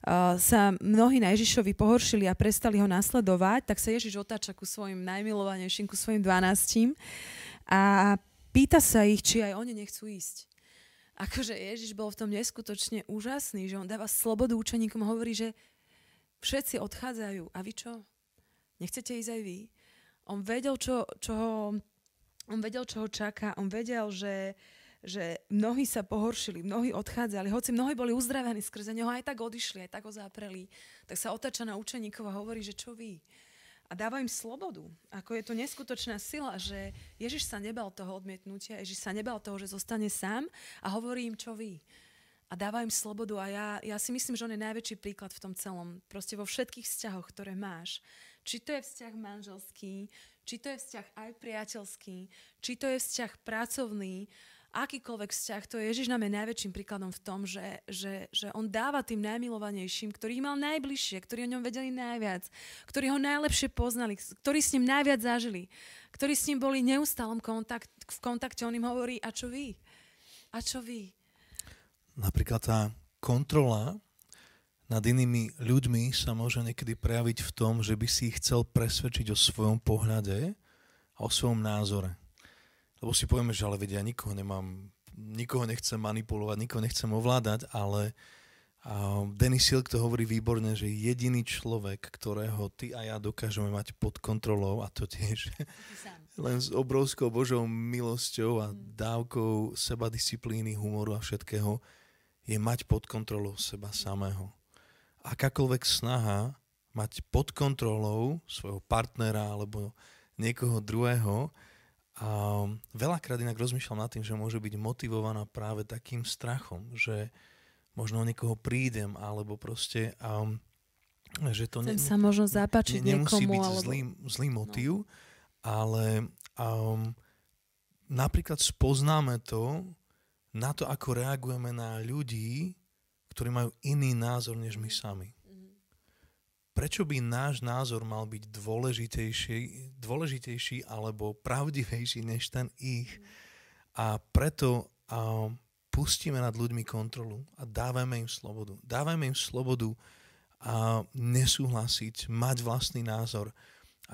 uh, sa mnohí na Ježišovi pohoršili a prestali ho nasledovať, tak sa Ježiš otáča ku svojim najmilovanejším, ku svojim dvanáctim a pýta sa ich, či aj oni nechcú ísť. Akože Ježiš bol v tom neskutočne úžasný, že on dáva slobodu učeníkom hovorí, že všetci odchádzajú. A vy čo? Nechcete ísť aj vy? On vedel, čo, čo ho, on vedel, čo ho čaká. On vedel, že, že mnohí sa pohoršili, mnohí odchádzali, hoci mnohí boli uzdravení skrze neho, aj tak odišli, aj tak ho zapreli, tak sa otača na učeníkov a hovorí, že čo vy? A dáva im slobodu. Ako je to neskutočná sila, že Ježiš sa nebal toho odmietnutia, Ježiš sa nebal toho, že zostane sám a hovorí im, čo vy. A dáva im slobodu a ja, ja si myslím, že on je najväčší príklad v tom celom. Proste vo všetkých vzťahoch, ktoré máš. Či to je vzťah manželský, či to je vzťah aj priateľský, či to je vzťah pracovný, akýkoľvek vzťah, to je Ježiš nám je najväčším príkladom v tom, že, že, že on dáva tým najmilovanejším, ktorých mal najbližšie, ktorí o ňom vedeli najviac, ktorí ho najlepšie poznali, ktorí s ním najviac zažili, ktorí s ním boli neustálom kontakt, v kontakte. On im hovorí, a čo vy? A čo vy? Napríklad tá kontrola nad inými ľuďmi sa môže niekedy prejaviť v tom, že by si ich chcel presvedčiť o svojom pohľade a o svojom názore. Lebo si povieme, že ale vedia, ja nikoho nemám, nikoho nechcem manipulovať, nikoho nechcem ovládať, ale a Denis Silk to hovorí výborne, že jediný človek, ktorého ty a ja dokážeme mať pod kontrolou, a to tiež len s obrovskou Božou milosťou a mhm. dávkou seba disciplíny, humoru a všetkého, je mať pod kontrolou seba samého. Akákoľvek snaha mať pod kontrolou svojho partnera alebo niekoho druhého a veľakrát inak rozmýšľam nad tým, že môže byť motivovaná práve takým strachom, že možno o niekoho prídem, alebo proste, um, že to ne, sa možno zapáčiť ne, nemusí niekomu, byť alebo... zlý, zlý no. motív, no. ale um, napríklad spoznáme to na to, ako reagujeme na ľudí, ktorí majú iný názor než my sami prečo by náš názor mal byť dôležitejší, dôležitejší alebo pravdivejší než ten ich. A preto a, pustíme nad ľuďmi kontrolu a dávame im slobodu. Dávame im slobodu a nesúhlasiť, mať vlastný názor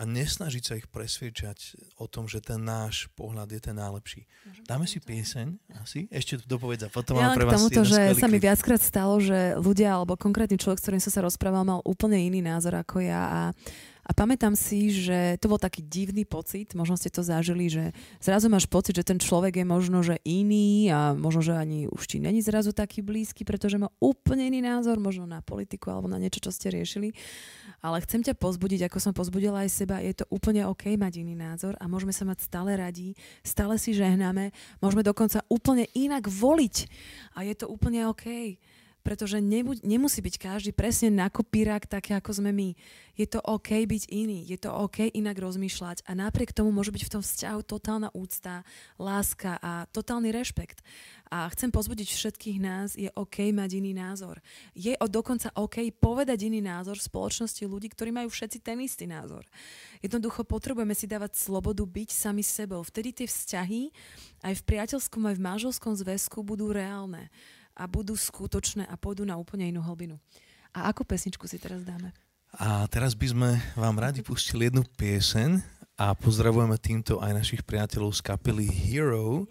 a nesnažiť sa ich presviečať o tom, že ten náš pohľad je ten najlepší. Môžem Dáme si pieseň asi? Ešte dopovedz a potom ja mám pre vás tomuto, že sa mi viackrát stalo, že ľudia alebo konkrétny človek, s ktorým som sa rozprával, mal úplne iný názor ako ja a a pamätám si, že to bol taký divný pocit, možno ste to zažili, že zrazu máš pocit, že ten človek je možno, že iný a možno, že ani už ti není zrazu taký blízky, pretože má úplne iný názor, možno na politiku alebo na niečo, čo ste riešili. Ale chcem ťa pozbudiť, ako som pozbudila aj seba, je to úplne OK mať iný názor a môžeme sa mať stále radí, stále si žehnáme, môžeme dokonca úplne inak voliť a je to úplne OK pretože nebuď, nemusí byť každý presne na kopírák také, ako sme my. Je to OK byť iný, je to OK inak rozmýšľať a napriek tomu môže byť v tom vzťahu totálna úcta, láska a totálny rešpekt. A chcem pozbudiť všetkých nás, je OK mať iný názor. Je o dokonca OK povedať iný názor v spoločnosti ľudí, ktorí majú všetci ten istý názor. Jednoducho potrebujeme si dávať slobodu byť sami sebou. Vtedy tie vzťahy aj v priateľskom, aj v manželskom zväzku budú reálne a budú skutočné a pôjdu na úplne inú hlbinu. A akú pesničku si teraz dáme? A teraz by sme vám radi pustili jednu pieseň a pozdravujeme týmto aj našich priateľov z kapely Hero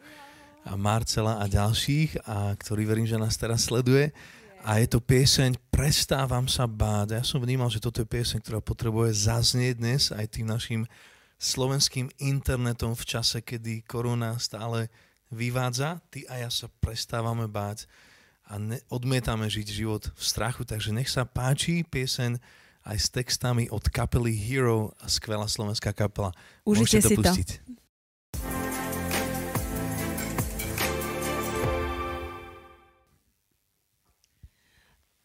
a Marcela a ďalších, a ktorí verím, že nás teraz sleduje. A je to pieseň Prestávam sa báť. Ja som vnímal, že toto je pieseň, ktorá potrebuje zaznieť dnes aj tým našim slovenským internetom v čase, kedy korona stále vyvádza. Ty a ja sa prestávame báť a ne, odmietame žiť život v strachu. Takže nech sa páči piesen aj s textami od kapely Hero, skvelá slovenská kapela. Užite Môžete to si pustiť. to.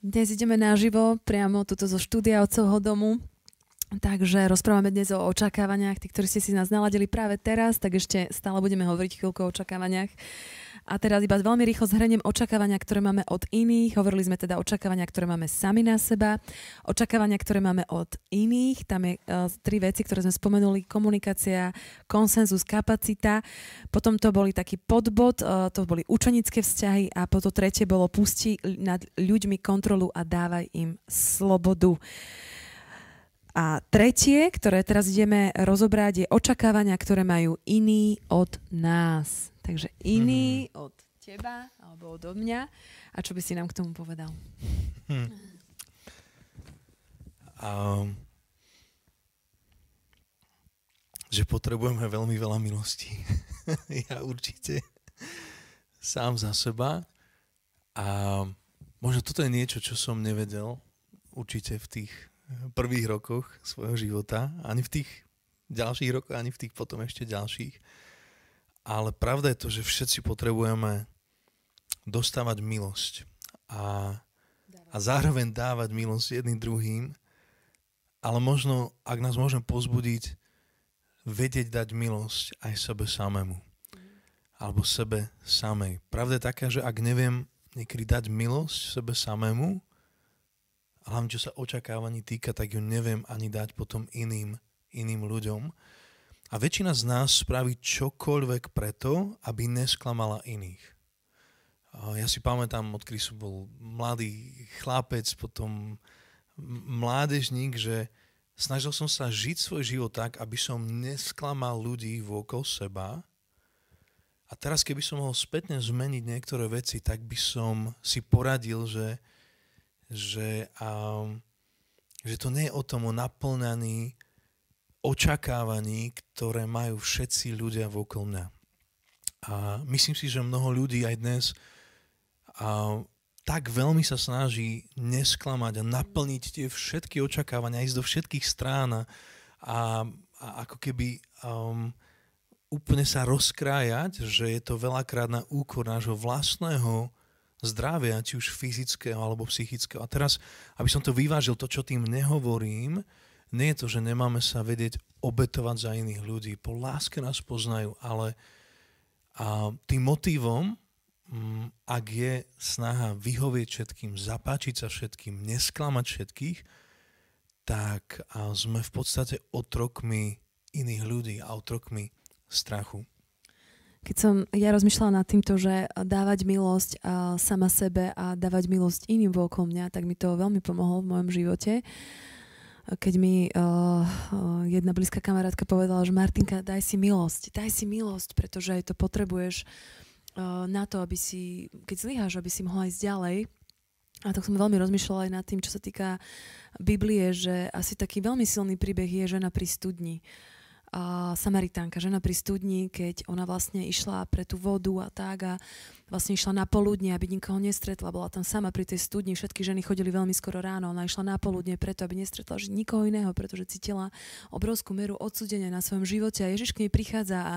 Dnes ideme naživo, priamo tuto zo štúdia Otcovho domu. Takže rozprávame dnes o očakávaniach. Tí, ktorí ste si nás naladili práve teraz, tak ešte stále budeme hovoriť chvíľko o očakávaniach. A teraz iba veľmi rýchlo zhrniem očakávania, ktoré máme od iných. Hovorili sme teda očakávania, ktoré máme sami na seba, očakávania, ktoré máme od iných. Tam je uh, tri veci, ktoré sme spomenuli. Komunikácia, konsenzus, kapacita. Potom to boli taký podbod, uh, to boli učenické vzťahy a potom tretie bolo pusti nad ľuďmi kontrolu a dávaj im slobodu. A tretie, ktoré teraz ideme rozobrať, je očakávania, ktoré majú iní od nás. Takže iný mm-hmm. od teba alebo od mňa. A čo by si nám k tomu povedal? Hmm. Um, že potrebujeme veľmi veľa milostí. ja určite sám za seba. A možno toto je niečo, čo som nevedel určite v tých prvých rokoch svojho života, ani v tých ďalších rokoch, ani v tých potom ešte ďalších. Ale pravda je to, že všetci potrebujeme dostávať milosť a, a zároveň dávať milosť jedným druhým, ale možno, ak nás môžem pozbudiť, vedieť dať milosť aj sebe samému. Alebo sebe samej. Pravda je taká, že ak neviem niekedy dať milosť sebe samému, a hlavne čo sa očakávaní týka, tak ju neviem ani dať potom iným, iným ľuďom. A väčšina z nás spraví čokoľvek preto, aby nesklamala iných. Ja si pamätám, odkedy som bol mladý chlapec, potom mládežník, že snažil som sa žiť svoj život tak, aby som nesklamal ľudí vôkol seba. A teraz, keby som mohol spätne zmeniť niektoré veci, tak by som si poradil, že že, um, že to nie je o tom o naplňaní očakávaní, ktoré majú všetci ľudia vokol mňa. A myslím si, že mnoho ľudí aj dnes a, tak veľmi sa snaží nesklamať a naplniť tie všetky očakávania, ísť do všetkých strán a, a ako keby um, úplne sa rozkrájať, že je to veľakrát na úkor nášho vlastného zdravia, či už fyzického alebo psychického. A teraz, aby som to vyvážil, to, čo tým nehovorím, nie je to, že nemáme sa vedieť obetovať za iných ľudí. Po láske nás poznajú, ale a tým motivom, mm, ak je snaha vyhovieť všetkým, zapáčiť sa všetkým, nesklamať všetkých, tak a sme v podstate otrokmi iných ľudí a otrokmi strachu. Keď som ja rozmýšľala nad týmto, že dávať milosť sama sebe a dávať milosť iným okolo mňa, tak mi to veľmi pomohlo v mojom živote. Keď mi uh, jedna blízka kamarátka povedala, že Martinka, daj si milosť, daj si milosť, pretože to potrebuješ uh, na to, aby si, keď zlyháš, aby si mohla ísť ďalej. A tak som veľmi rozmýšľala aj nad tým, čo sa týka Biblie, že asi taký veľmi silný príbeh je žena pri studni. Uh, a Samaritánka, žena pri studni, keď ona vlastne išla pre tú vodu a tak a vlastne išla na poludne, aby nikoho nestretla. Bola tam sama pri tej studni, všetky ženy chodili veľmi skoro ráno. Ona išla na poludne preto, aby nestretla nikoho iného, pretože cítila obrovskú meru odsudenia na svojom živote. A Ježiš k nej prichádza a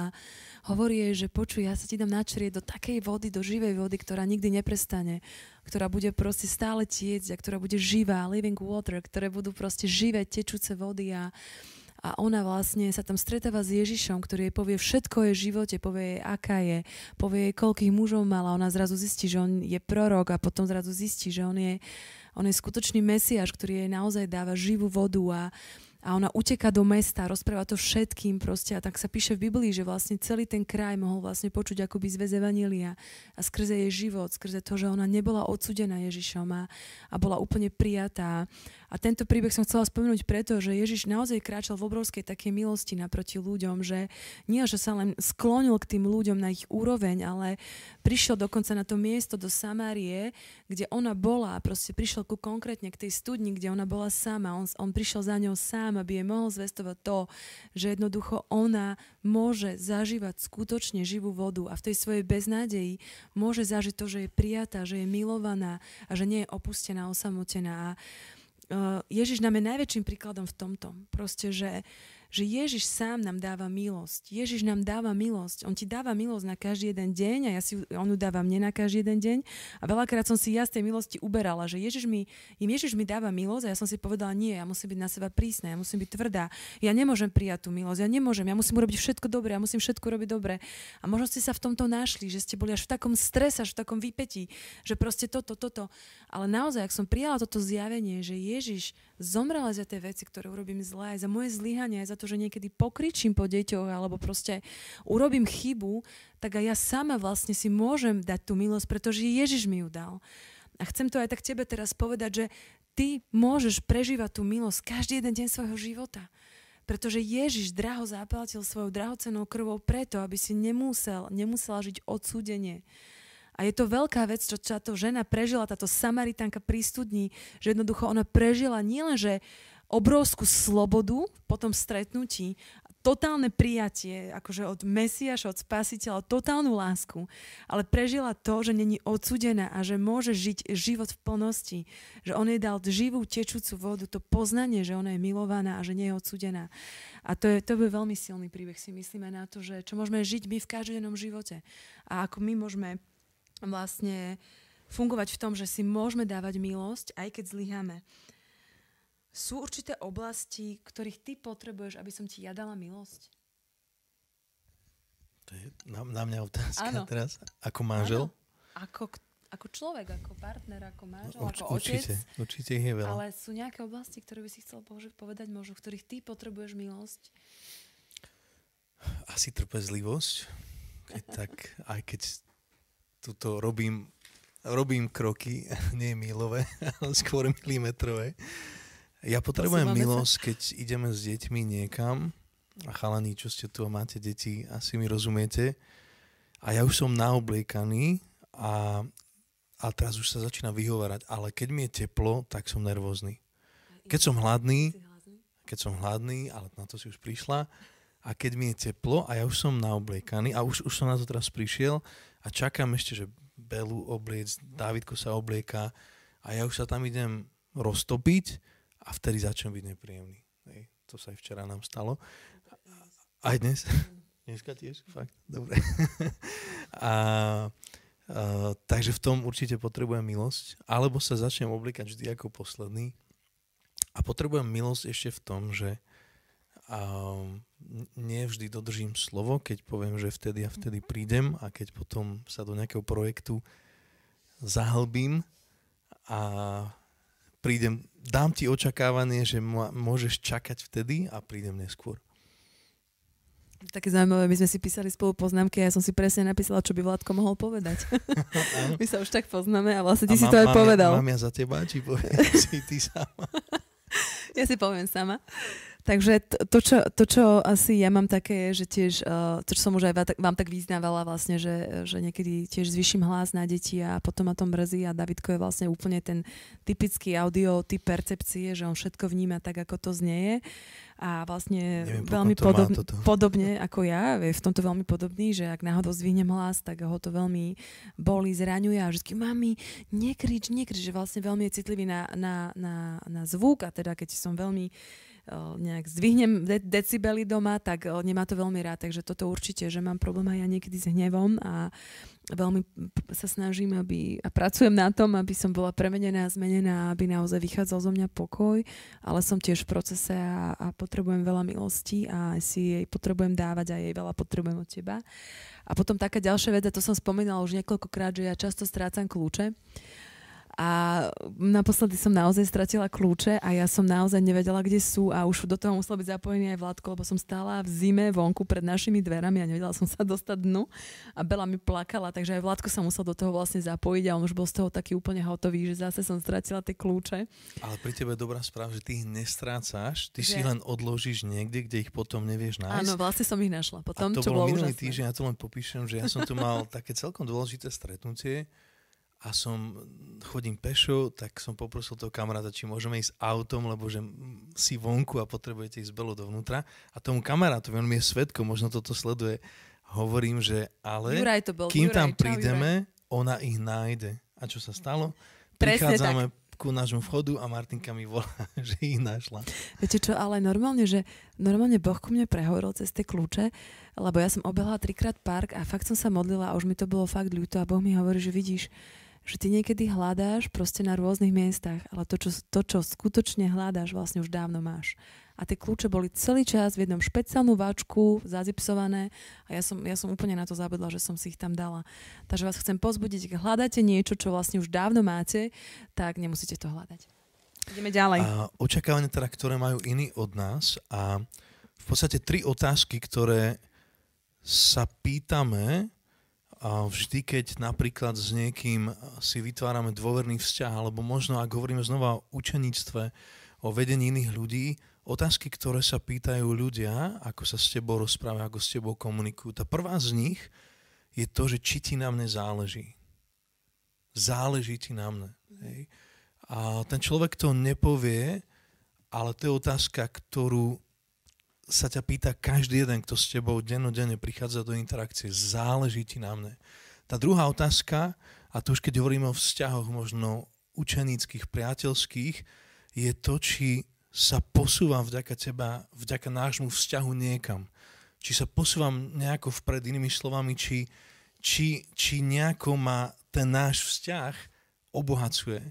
hovorí jej, že počuj, ja sa ti dám načrieť do takej vody, do živej vody, ktorá nikdy neprestane, ktorá bude proste stále tiecť a ktorá bude živá, living water, ktoré budú proste živé, tečúce vody a a ona vlastne sa tam stretáva s Ježišom, ktorý jej povie všetko jej živote, povie jej, aká je, povie jej, koľkých mužov mala, ona zrazu zistí, že on je prorok a potom zrazu zistí, že on je, on je skutočný mesiaš, ktorý jej naozaj dáva živú vodu a, a ona uteká do mesta, rozpráva to všetkým proste a tak sa píše v Biblii, že vlastne celý ten kraj mohol vlastne počuť akoby zväz Evanília a skrze jej život, skrze to, že ona nebola odsudená Ježišom a, a bola úplne prijatá. A tento príbeh som chcela spomenúť preto, že Ježiš naozaj kráčal v obrovskej takej milosti naproti ľuďom, že nie, že sa len sklonil k tým ľuďom na ich úroveň, ale prišiel dokonca na to miesto do Samárie, kde ona bola, proste prišiel ku konkrétne k tej studni, kde ona bola sama. On, on prišiel za ňou sám, aby jej mohol zvestovať to, že jednoducho ona môže zažívať skutočne živú vodu a v tej svojej beznádeji môže zažiť to, že je prijatá, že je milovaná a že nie je opustená, osamotená. A Ježiš nám je najväčším príkladom v tomto. Proste, že, že Ježiš sám nám dáva milosť. Ježiš nám dáva milosť. On ti dáva milosť na každý jeden deň a ja si, on ju dáva mne na každý jeden deň. A veľakrát som si ja z tej milosti uberala, že Ježiš mi, im Ježiš mi dáva milosť a ja som si povedala, nie, ja musím byť na seba prísna, ja musím byť tvrdá. Ja nemôžem prijať tú milosť, ja nemôžem, ja musím urobiť všetko dobre, ja musím všetko robiť dobre. A možno ste sa v tomto našli, že ste boli až v takom strese, až v takom vypetí, že proste toto, toto. Ale naozaj, ak som prijala toto zjavenie, že Ježiš zomrel za tie veci, ktoré urobím zlé, aj za moje zlyhanie, aj za to, že niekedy pokričím po deťoch alebo proste urobím chybu, tak aj ja sama vlastne si môžem dať tú milosť, pretože Ježiš mi ju dal. A chcem to aj tak tebe teraz povedať, že ty môžeš prežívať tú milosť každý jeden deň svojho života. Pretože Ježiš draho zaplatil svojou drahocenou krvou preto, aby si nemusel, nemusela žiť odsúdenie. A je to veľká vec, čo táto žena prežila, táto Samaritánka pri studni, že jednoducho ona prežila nielen, že obrovskú slobodu po tom stretnutí, totálne prijatie, akože od Mesiaša, od Spasiteľa, totálnu lásku, ale prežila to, že není odsudená a že môže žiť život v plnosti, že on jej dal živú, tečúcu vodu, to poznanie, že ona je milovaná a že nie je odsudená. A to je, to je veľmi silný príbeh, si myslíme na to, že čo môžeme žiť my v každodennom živote a ako my môžeme vlastne fungovať v tom, že si môžeme dávať milosť, aj keď zlyháme sú určité oblasti, ktorých ty potrebuješ, aby som ti ja dala milosť? To je na, na mňa otázka ano. teraz. Ako manžel? Ano. Ako, ako človek, ako partner, ako manžel, Urč, ako otec. Určite, určite je veľa. Ale sú nejaké oblasti, ktoré by si chcel povedať možno, v ktorých ty potrebuješ milosť? Asi trpezlivosť. Keď tak, aj keď tuto robím, robím kroky, nie milové, ale skôr milimetrové ja potrebujem milosť, keď ideme s deťmi niekam, a chalani, čo ste tu a máte deti, asi mi rozumiete. A ja už som naobliekaný a, a teraz už sa začína vyhovárať, ale keď mi je teplo, tak som nervózny. Keď som hladný, keď som hladný, ale na to si už prišla, a keď mi je teplo a ja už som naobliekaný a už, už som na to teraz prišiel a čakám ešte, že Belu obliec, Dávidko sa oblieka a ja už sa tam idem roztopiť a vtedy začnem byť nepríjemný. Hej. To sa aj včera nám stalo. Aj dnes? Dneska tiež? Fakt? Dobre. a, a, takže v tom určite potrebujem milosť. Alebo sa začnem oblikať vždy ako posledný. A potrebujem milosť ešte v tom, že a nie vždy dodržím slovo, keď poviem, že vtedy a vtedy prídem a keď potom sa do nejakého projektu zahlbím a prídem dám ti očakávanie, že môžeš čakať vtedy a prídem neskôr. Také zaujímavé, my sme si písali spolu poznámky a ja som si presne napísala, čo by Vládko mohol povedať. my sa už tak poznáme a vlastne ty a si má, to aj mám povedal. Ja, mám ja za teba, či povieš si ty sama? ja si poviem sama. Takže to čo, to, čo asi ja mám také, že tiež, uh, to, čo som už aj vám tak vyznávala vlastne, že, že niekedy tiež zvyším hlas na deti a potom ma to mrzí a Davidko je vlastne úplne ten typický audio typ percepcie, že on všetko vníma tak, ako to znieje. A vlastne Neviem, veľmi podob, podobne ako ja, je v tomto veľmi podobný, že ak náhodou zvihnem hlas, tak ho to veľmi boli, zraňuje a vždy, mami, nekrič, nekrič, že vlastne veľmi je citlivý na, na, na, na zvuk a teda keď som veľmi nejak zdvihnem de- decibely doma, tak nemá to veľmi rád. Takže toto určite, že mám problém aj ja niekedy s hnevom a veľmi sa snažím aby, a pracujem na tom, aby som bola premenená a zmenená, aby naozaj vychádzal zo mňa pokoj, ale som tiež v procese a, a potrebujem veľa milostí a si jej potrebujem dávať a jej veľa potrebujem od teba. A potom taká ďalšia vec, a to som spomínala už niekoľkokrát, že ja často strácam kľúče a naposledy som naozaj stratila kľúče a ja som naozaj nevedela, kde sú a už do toho musel byť zapojený aj Vládko, lebo som stála v zime vonku pred našimi dverami a nevedela som sa dostať dnu a Bela mi plakala, takže aj Vládko sa musel do toho vlastne zapojiť a on už bol z toho taký úplne hotový, že zase som stratila tie kľúče. Ale pri tebe je dobrá správa, že ty ich nestrácaš, ty že... si len odložíš niekde, kde ich potom nevieš nájsť. Áno, vlastne som ich našla. Potom, a to čo bolo minulý týždeň, ja to len popíšem, že ja som tu mal také celkom dôležité stretnutie a som, chodím pešo, tak som poprosil toho kamaráta, či môžeme ísť autom, lebo že si vonku a potrebujete ísť belo dovnútra. A tomu kamarátovi, on mi je svetko, možno toto sleduje, hovorím, že ale to bol, kým Juraj, tam prídeme, Juraj. ona ich nájde. A čo sa stalo? Presne Prichádzame tak ku nášmu vchodu a Martinka mi volá, že ich našla. Viete čo, ale normálne, že normálne Boh ku mne prehovoril cez tie kľúče, lebo ja som obehla trikrát park a fakt som sa modlila a už mi to bolo fakt ľúto a Boh mi hovorí, že vidíš, že ty niekedy hľadáš proste na rôznych miestach, ale to čo, to, čo skutočne hľadáš, vlastne už dávno máš a tie kľúče boli celý čas v jednom špeciálnu váčku, zazipsované a ja som, ja som úplne na to zabudla, že som si ich tam dala. Takže vás chcem pozbudiť, keď hľadáte niečo, čo vlastne už dávno máte, tak nemusíte to hľadať. Ideme ďalej. A očakávania teda, ktoré majú iní od nás a v podstate tri otázky, ktoré sa pýtame vždy, keď napríklad s niekým si vytvárame dôverný vzťah, alebo možno, ak hovoríme znova o učeníctve, o vedení iných ľudí, otázky, ktoré sa pýtajú ľudia, ako sa s tebou rozprávajú, ako s tebou komunikujú. Tá prvá z nich je to, že či ti na mne záleží. Záleží ti na mne. Hej. A ten človek to nepovie, ale to je otázka, ktorú sa ťa pýta každý jeden, kto s tebou dennodenne prichádza do interakcie. Záleží ti na mne. Tá druhá otázka, a to už keď hovoríme o vzťahoch možno učenických, priateľských, je to, či sa posúvam vďaka teba, vďaka nášmu vzťahu niekam. Či sa posúvam nejako vpred, inými slovami, či, či, či nejako ma ten náš vzťah obohacuje.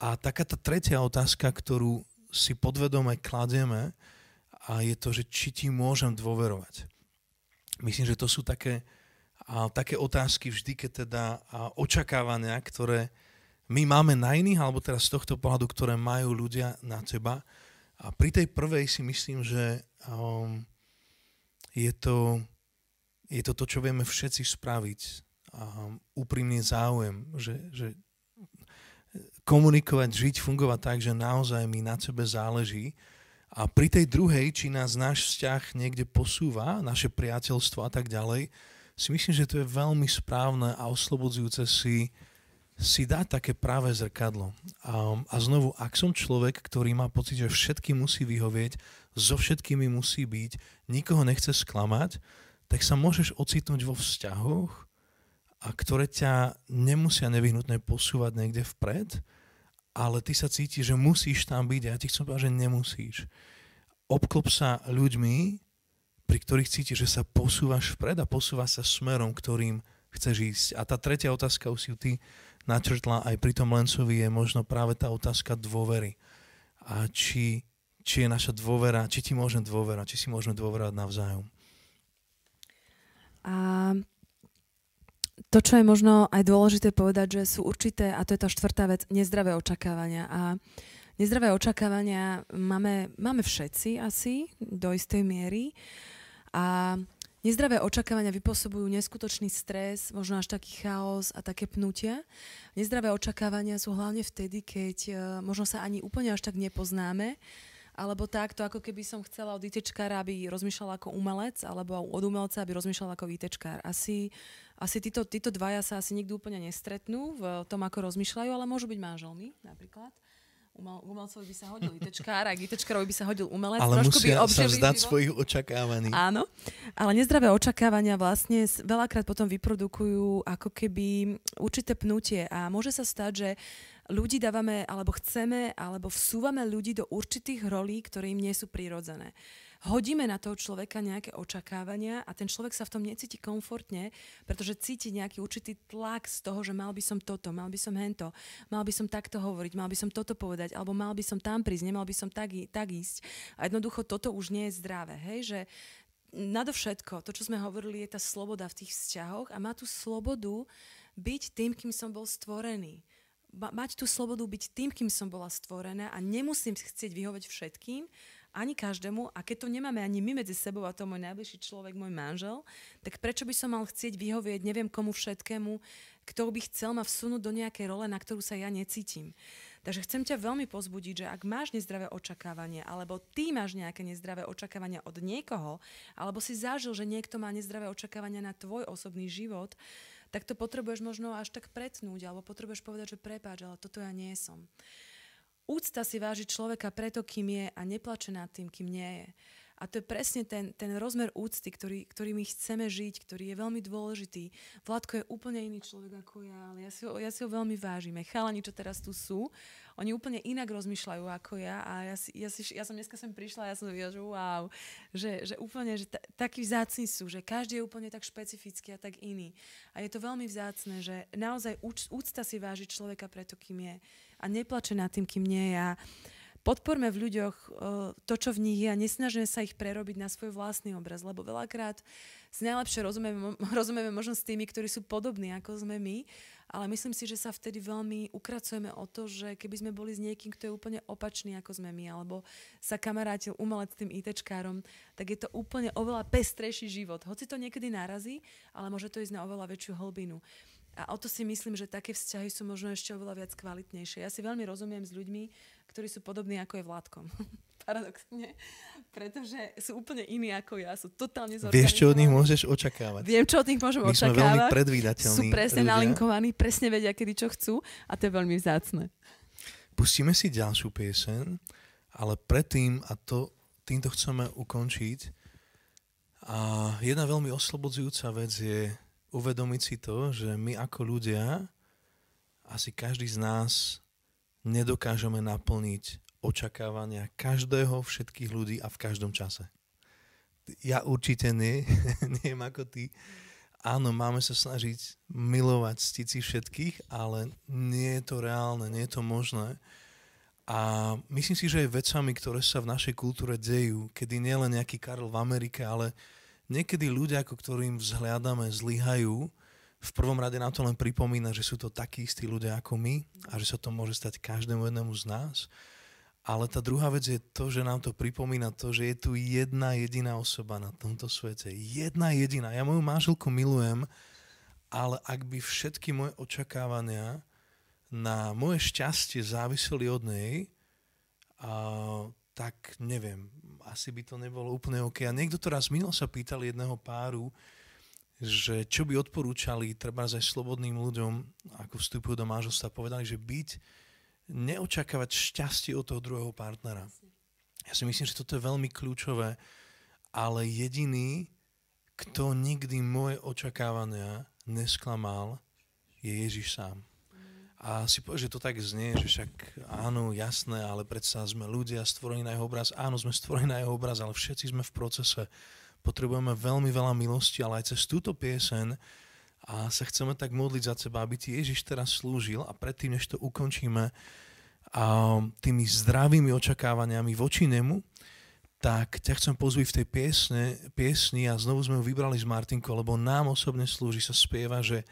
A taká tá tretia otázka, ktorú si podvedome kladieme, a je to, že či ti môžem dôverovať. Myslím, že to sú také, a, také otázky vždy, keď teda a, očakávania, ktoré, my máme na iných, alebo teraz z tohto pohľadu, ktoré majú ľudia na teba. A pri tej prvej si myslím, že um, je, to, je to to, čo vieme všetci spraviť. Um, úprimný záujem, že, že komunikovať, žiť, fungovať tak, že naozaj mi na sebe záleží. A pri tej druhej, či nás náš vzťah niekde posúva, naše priateľstvo a tak ďalej, si myslím, že to je veľmi správne a oslobodzujúce si si dať také práve zrkadlo. A, a znovu, ak som človek, ktorý má pocit, že všetkým musí vyhovieť, so všetkými musí byť, nikoho nechce sklamať, tak sa môžeš ocitnúť vo vzťahoch, a ktoré ťa nemusia nevyhnutne posúvať niekde vpred, ale ty sa cítiš, že musíš tam byť a ja ti chcem povedať, že nemusíš. Obklop sa ľuďmi, pri ktorých cítiš, že sa posúvaš vpred a posúvaš sa smerom, ktorým chceš ísť. A tá tretia otázka už si ty načrtla aj pri tom Lencovi je možno práve tá otázka dôvery. A či, či je naša dôvera, či ti môžem dôverať, či si môžeme dôverať navzájom. A to, čo je možno aj dôležité povedať, že sú určité, a to je tá štvrtá vec, nezdravé očakávania. A nezdravé očakávania máme, máme všetci asi do istej miery. A Nezdravé očakávania vypôsobujú neskutočný stres, možno až taký chaos a také pnutia. Nezdravé očakávania sú hlavne vtedy, keď uh, možno sa ani úplne až tak nepoznáme, alebo takto, ako keby som chcela od ITčkára, aby rozmýšľal ako umelec, alebo od umelca, aby rozmýšľal ako ITčkár. Asi, asi títo, títo dvaja sa asi nikdy úplne nestretnú v tom, ako rozmýšľajú, ale môžu byť manželmi napríklad umel, umelcovi by sa hodil ITčkár, a ITčkárovi by sa hodil umelec. Ale Trošku musia by sa vzdať život. svojich očakávaní. Áno, ale nezdravé očakávania vlastne veľakrát potom vyprodukujú ako keby určité pnutie a môže sa stať, že ľudí dávame, alebo chceme, alebo vsúvame ľudí do určitých rolí, ktoré im nie sú prirodzené hodíme na toho človeka nejaké očakávania a ten človek sa v tom necíti komfortne, pretože cíti nejaký určitý tlak z toho, že mal by som toto, mal by som hento, mal by som takto hovoriť, mal by som toto povedať, alebo mal by som tam prísť, nemal by som tak, tak ísť. A jednoducho toto už nie je zdravé, hej, že nadovšetko, to, čo sme hovorili, je tá sloboda v tých vzťahoch a má tú slobodu byť tým, kým som bol stvorený mať tú slobodu byť tým, kým som bola stvorená a nemusím chcieť vyhovať všetkým, ani každému a keď to nemáme ani my medzi sebou a to môj najbližší človek, môj manžel, tak prečo by som mal chcieť vyhovieť neviem komu všetkému, kto by chcel ma vsunúť do nejakej role, na ktorú sa ja necítim. Takže chcem ťa veľmi pozbudiť, že ak máš nezdravé očakávania, alebo ty máš nejaké nezdravé očakávania od niekoho, alebo si zažil, že niekto má nezdravé očakávania na tvoj osobný život, tak to potrebuješ možno až tak pretnúť, alebo potrebuješ povedať, že prepáč, ale toto ja nie som. Úcta si váži človeka preto, kým je a neplače nad tým, kým nie je. A to je presne ten, ten rozmer úcty, ktorý, ktorý my chceme žiť, ktorý je veľmi dôležitý. Vládko je úplne iný človek ako ja, ale ja si ho, ja si ho veľmi vážim. Chalani, čo teraz tu sú, oni úplne inak rozmýšľajú ako ja a ja, si, ja, si, ja som dneska sem prišla a ja som videla, že wow, že, že úplne, že t- takí vzácni sú, že každý je úplne tak špecifický a tak iný. A je to veľmi vzácne, že naozaj úč, úcta si váži človeka preto, kým je a neplače nad tým, kým nie je. A podporme v ľuďoch uh, to, čo v nich je a nesnažíme sa ich prerobiť na svoj vlastný obraz, lebo veľakrát si najlepšie rozumieme, rozumieme možno s tými, ktorí sú podobní, ako sme my, ale myslím si, že sa vtedy veľmi ukracujeme o to, že keby sme boli s niekým, kto je úplne opačný, ako sme my, alebo sa kamarátil umelec tým ITčkárom, tak je to úplne oveľa pestrejší život. Hoci to niekedy narazí, ale môže to ísť na oveľa väčšiu hlbinu. A o to si myslím, že také vzťahy sú možno ešte oveľa viac kvalitnejšie. Ja si veľmi rozumiem s ľuďmi, ktorí sú podobní ako je Vládkom. Paradoxne. Pretože sú úplne iní ako ja. Sú totálne zorganizovaní. Vieš, čo od nich môžeš očakávať. Viem, čo od nich môžem My očakávať. sme veľmi predvídateľní. Sú presne ľudia. nalinkovaní, presne vedia, kedy čo chcú a to je veľmi vzácne. Pustíme si ďalšiu piesen, ale predtým, a to, týmto chceme ukončiť, a jedna veľmi oslobodzujúca vec je uvedomiť si to, že my ako ľudia, asi každý z nás nedokážeme naplniť očakávania každého, všetkých ľudí a v každom čase. Ja určite nie, neviem ako ty. Áno, máme sa snažiť milovať, ctiť si všetkých, ale nie je to reálne, nie je to možné. A myslím si, že aj vecami, ktoré sa v našej kultúre dejú, kedy nielen nejaký Karol v Amerike, ale niekedy ľudia, ako ktorým vzhľadáme, zlyhajú, v prvom rade nám to len pripomína, že sú to takí istí ľudia ako my a že sa to môže stať každému jednému z nás. Ale tá druhá vec je to, že nám to pripomína to, že je tu jedna jediná osoba na tomto svete. Jedna jediná. Ja moju manželku milujem, ale ak by všetky moje očakávania na moje šťastie záviseli od nej, a, tak neviem, asi by to nebolo úplne OK. A niekto to raz minul sa pýtal jedného páru, že čo by odporúčali treba aj slobodným ľuďom, ako vstupujú do manželstva, povedali, že byť neočakávať šťastie od toho druhého partnera. Ja si myslím, že toto je veľmi kľúčové, ale jediný, kto nikdy moje očakávania nesklamal, je Ježiš sám. A si povie, že to tak znie, že však áno, jasné, ale predsa sme ľudia stvorení na jeho obraz. Áno, sme stvorení na jeho obraz, ale všetci sme v procese. Potrebujeme veľmi veľa milosti, ale aj cez túto piesen a sa chceme tak modliť za seba, aby ti Ježiš teraz slúžil a predtým, než to ukončíme a tými zdravými očakávaniami voči nemu, tak ťa chcem pozviť v tej piesne, piesni a znovu sme ju vybrali s Martinkou, lebo nám osobne slúži, sa spieva, že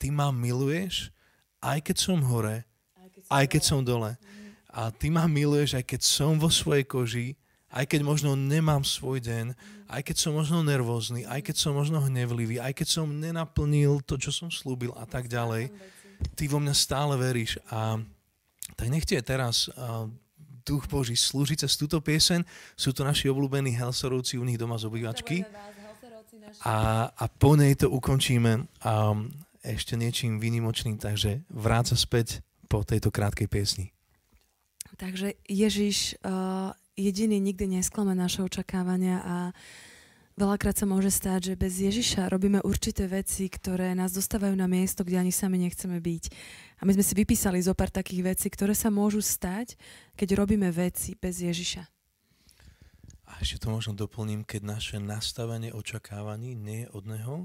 ty ma miluješ, aj keď som hore, aj keď som, dole. A ty ma miluješ, aj keď som vo svojej koži, aj keď možno nemám svoj deň, aj keď som možno nervózny, aj keď som možno hnevlivý, aj keď som nenaplnil to, čo som slúbil a tak ďalej, ty vo mňa stále veríš. A tak nech je teraz uh, Duch Boží slúži cez túto piesen. Sú to naši obľúbení Helsorovci u nich doma z obývačky. A, a po nej to ukončíme um, ešte niečím výnimočným, takže vráca späť po tejto krátkej piesni. Takže Ježiš uh, jediný nikdy nesklame naše očakávania a veľakrát sa môže stáť, že bez Ježiša robíme určité veci, ktoré nás dostávajú na miesto, kde ani sami nechceme byť. A my sme si vypísali zo pár takých vecí, ktoré sa môžu stať, keď robíme veci bez Ježiša. A ešte to možno doplním, keď naše nastavenie očakávaní nie je od Neho,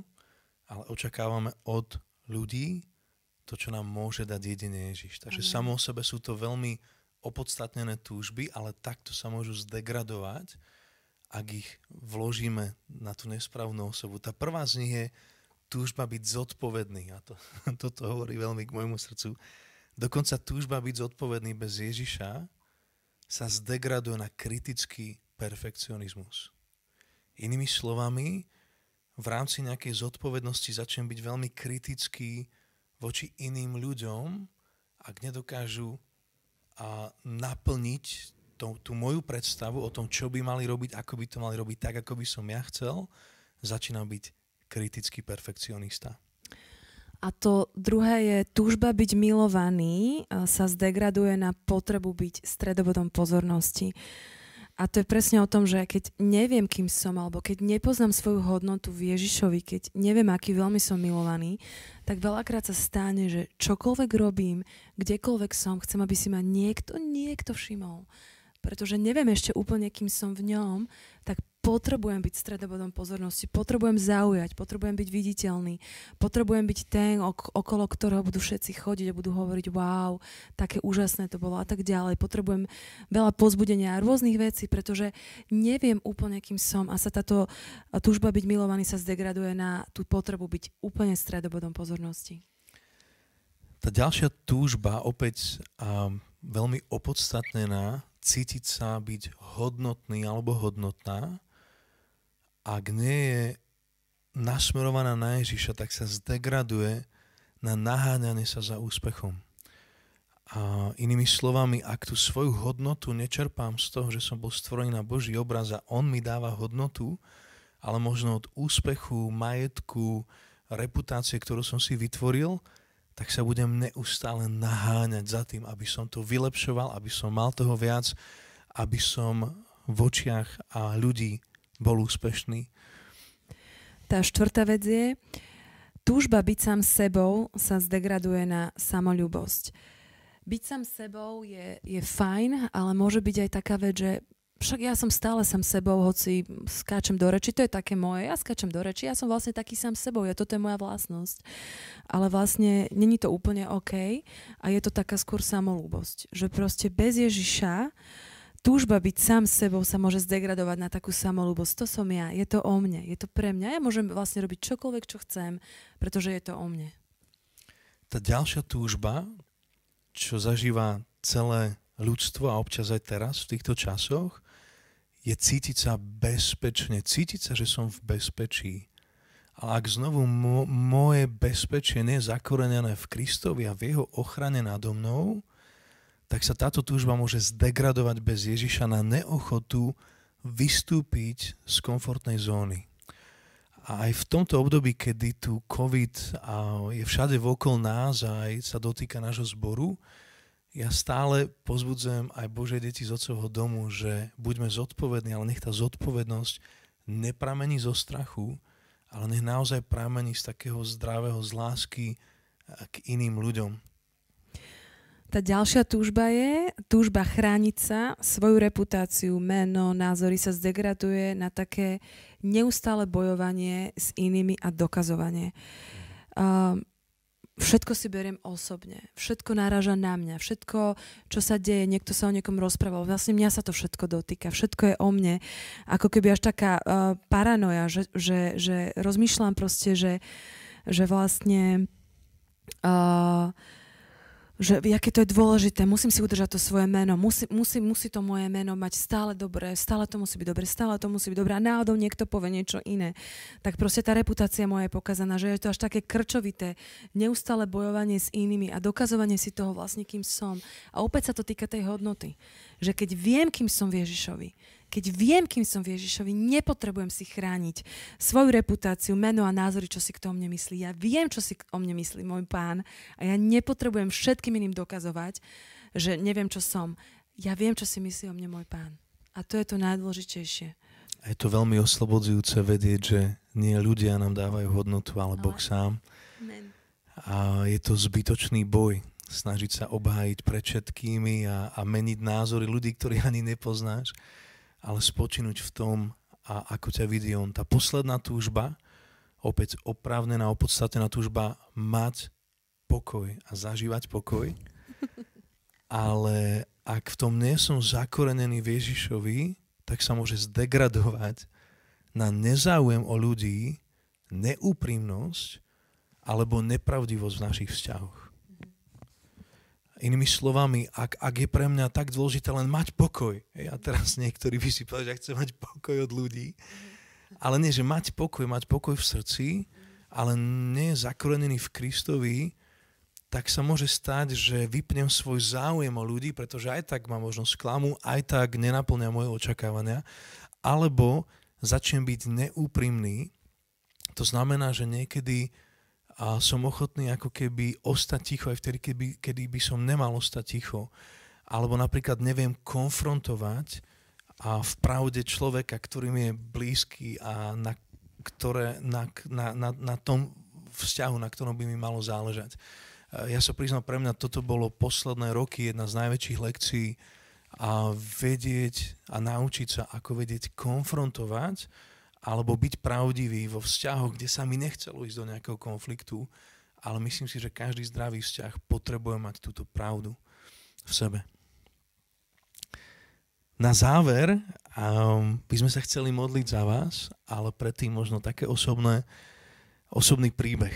ale očakávame od ľudí to, čo nám môže dať jedine Ježiš. Takže Amen. samo o sebe sú to veľmi opodstatnené túžby, ale takto sa môžu zdegradovať, ak ich vložíme na tú nesprávnu osobu. Tá prvá z nich je túžba byť zodpovedný. A to, toto hovorí veľmi k môjmu srdcu. Dokonca túžba byť zodpovedný bez Ježiša sa zdegraduje na kritický perfekcionizmus. Inými slovami, v rámci nejakej zodpovednosti začnem byť veľmi kritický voči iným ľuďom, ak nedokážu a naplniť to, tú moju predstavu o tom, čo by mali robiť, ako by to mali robiť tak, ako by som ja chcel, začínam byť kritický perfekcionista. A to druhé je, túžba byť milovaný sa zdegraduje na potrebu byť stredobodom pozornosti. A to je presne o tom, že keď neviem, kým som, alebo keď nepoznám svoju hodnotu v Ježišovi, keď neviem, aký veľmi som milovaný, tak veľakrát sa stane, že čokoľvek robím, kdekoľvek som, chcem, aby si ma niekto, niekto všimol. Pretože neviem ešte úplne, kým som v ňom, tak potrebujem byť stredobodom pozornosti, potrebujem zaujať, potrebujem byť viditeľný, potrebujem byť ten, ok- okolo ktorého budú všetci chodiť a budú hovoriť wow, také úžasné to bolo a tak ďalej. Potrebujem veľa pozbudenia a rôznych vecí, pretože neviem úplne, kým som a sa táto túžba byť milovaný sa zdegraduje na tú potrebu byť úplne stredobodom pozornosti. Tá ďalšia túžba, opäť um, veľmi opodstatnená, cítiť sa byť hodnotný alebo hodnotná, ak nie je nasmerovaná na Ježiša, tak sa zdegraduje na naháňanie sa za úspechom. A inými slovami, ak tú svoju hodnotu nečerpám z toho, že som bol stvorený na Boží obraz a On mi dáva hodnotu, ale možno od úspechu, majetku, reputácie, ktorú som si vytvoril, tak sa budem neustále naháňať za tým, aby som to vylepšoval, aby som mal toho viac, aby som v očiach a ľudí bol úspešný. Tá štvrtá vec je, túžba byť sám sebou sa zdegraduje na samolúbosť. Byť sám sebou je, je fajn, ale môže byť aj taká vec, že však ja som stále sám sebou, hoci skáčem do reči, to je také moje, ja skáčem do reči, ja som vlastne taký sám sebou, ja toto je moja vlastnosť. Ale vlastne není to úplne OK a je to taká skôr samolúbosť, že proste bez Ježiša túžba byť sám sebou sa môže zdegradovať na takú samolúbosť. To som ja, je to o mne, je to pre mňa. Ja môžem vlastne robiť čokoľvek, čo chcem, pretože je to o mne. Tá ďalšia túžba, čo zažíva celé ľudstvo a občas aj teraz v týchto časoch, je cítiť sa bezpečne, cítiť sa, že som v bezpečí. Ale ak znovu mo- moje bezpečie nie je zakorenené v Kristovi a v jeho ochrane nado mnou, tak sa táto túžba môže zdegradovať bez Ježiša na neochotu vystúpiť z komfortnej zóny. A aj v tomto období, kedy tu COVID je všade vokol nás a aj sa dotýka nášho zboru, ja stále pozbudzujem aj Božie deti z Otcovho domu, že buďme zodpovední, ale nech tá zodpovednosť nepramení zo strachu, ale nech naozaj pramení z takého zdravého z lásky k iným ľuďom. Tá ďalšia túžba je túžba chrániť sa, svoju reputáciu, meno, názory sa zdegraduje na také neustále bojovanie s inými a dokazovanie. Uh, všetko si beriem osobne, všetko náraža na mňa, všetko, čo sa deje, niekto sa o niekom rozprával, vlastne mňa sa to všetko dotýka, všetko je o mne, ako keby až taká uh, paranoja, že, že, že rozmýšľam proste, že, že vlastne uh, že aké to je dôležité, musím si udržať to svoje meno, musí, musí, musí to moje meno mať stále dobré, stále to musí byť dobré, stále to musí byť dobré a náhodou niekto povie niečo iné. Tak proste tá reputácia moja je pokazaná, že je to až také krčovité, neustále bojovanie s inými a dokazovanie si toho vlastne, kým som. A opäť sa to týka tej hodnoty, že keď viem, kým som Ježišovi, keď viem, kým som v Ježišovi, nepotrebujem si chrániť svoju reputáciu, meno a názory, čo si kto o mne myslí. Ja viem, čo si o mne myslí môj pán a ja nepotrebujem všetkým iným dokazovať, že neviem, čo som. Ja viem, čo si myslí o mne môj pán. A to je to najdôležitejšie. A je to veľmi oslobodzujúce vedieť, že nie ľudia nám dávajú hodnotu, ale Boh sám. Amen. A je to zbytočný boj snažiť sa obhájiť pred všetkými a, a meniť názory ľudí, ktorých ani nepoznáš ale spočinúť v tom, a ako ťa vidí on. Tá posledná túžba, opäť oprávnená, opodstatnená túžba mať pokoj a zažívať pokoj. Ale ak v tom nie som zakorenený v Ježišovi, tak sa môže zdegradovať na nezáujem o ľudí, neúprimnosť alebo nepravdivosť v našich vzťahoch. Inými slovami, ak, ak je pre mňa tak dôležité len mať pokoj, hej, a teraz niektorí by si povedali, že chcem mať pokoj od ľudí, ale nie, že mať pokoj, mať pokoj v srdci, ale nie je zakorenený v Kristovi, tak sa môže stať, že vypnem svoj záujem o ľudí, pretože aj tak ma možno sklamu, aj tak nenaplňa moje očakávania, alebo začnem byť neúprimný. To znamená, že niekedy a som ochotný ako keby ostať ticho aj vtedy, keby, kedy by som nemal ostať ticho. Alebo napríklad neviem konfrontovať a v pravde človeka, ktorým je blízky a na, ktoré, na, na, na, na tom vzťahu, na ktorom by mi malo záležať. Ja sa priznám, pre mňa toto bolo posledné roky jedna z najväčších lekcií a vedieť a naučiť sa, ako vedieť konfrontovať alebo byť pravdivý vo vzťahoch, kde sa mi nechcelo ísť do nejakého konfliktu, ale myslím si, že každý zdravý vzťah potrebuje mať túto pravdu v sebe. Na záver um, by sme sa chceli modliť za vás, ale predtým možno také osobné, osobný príbeh.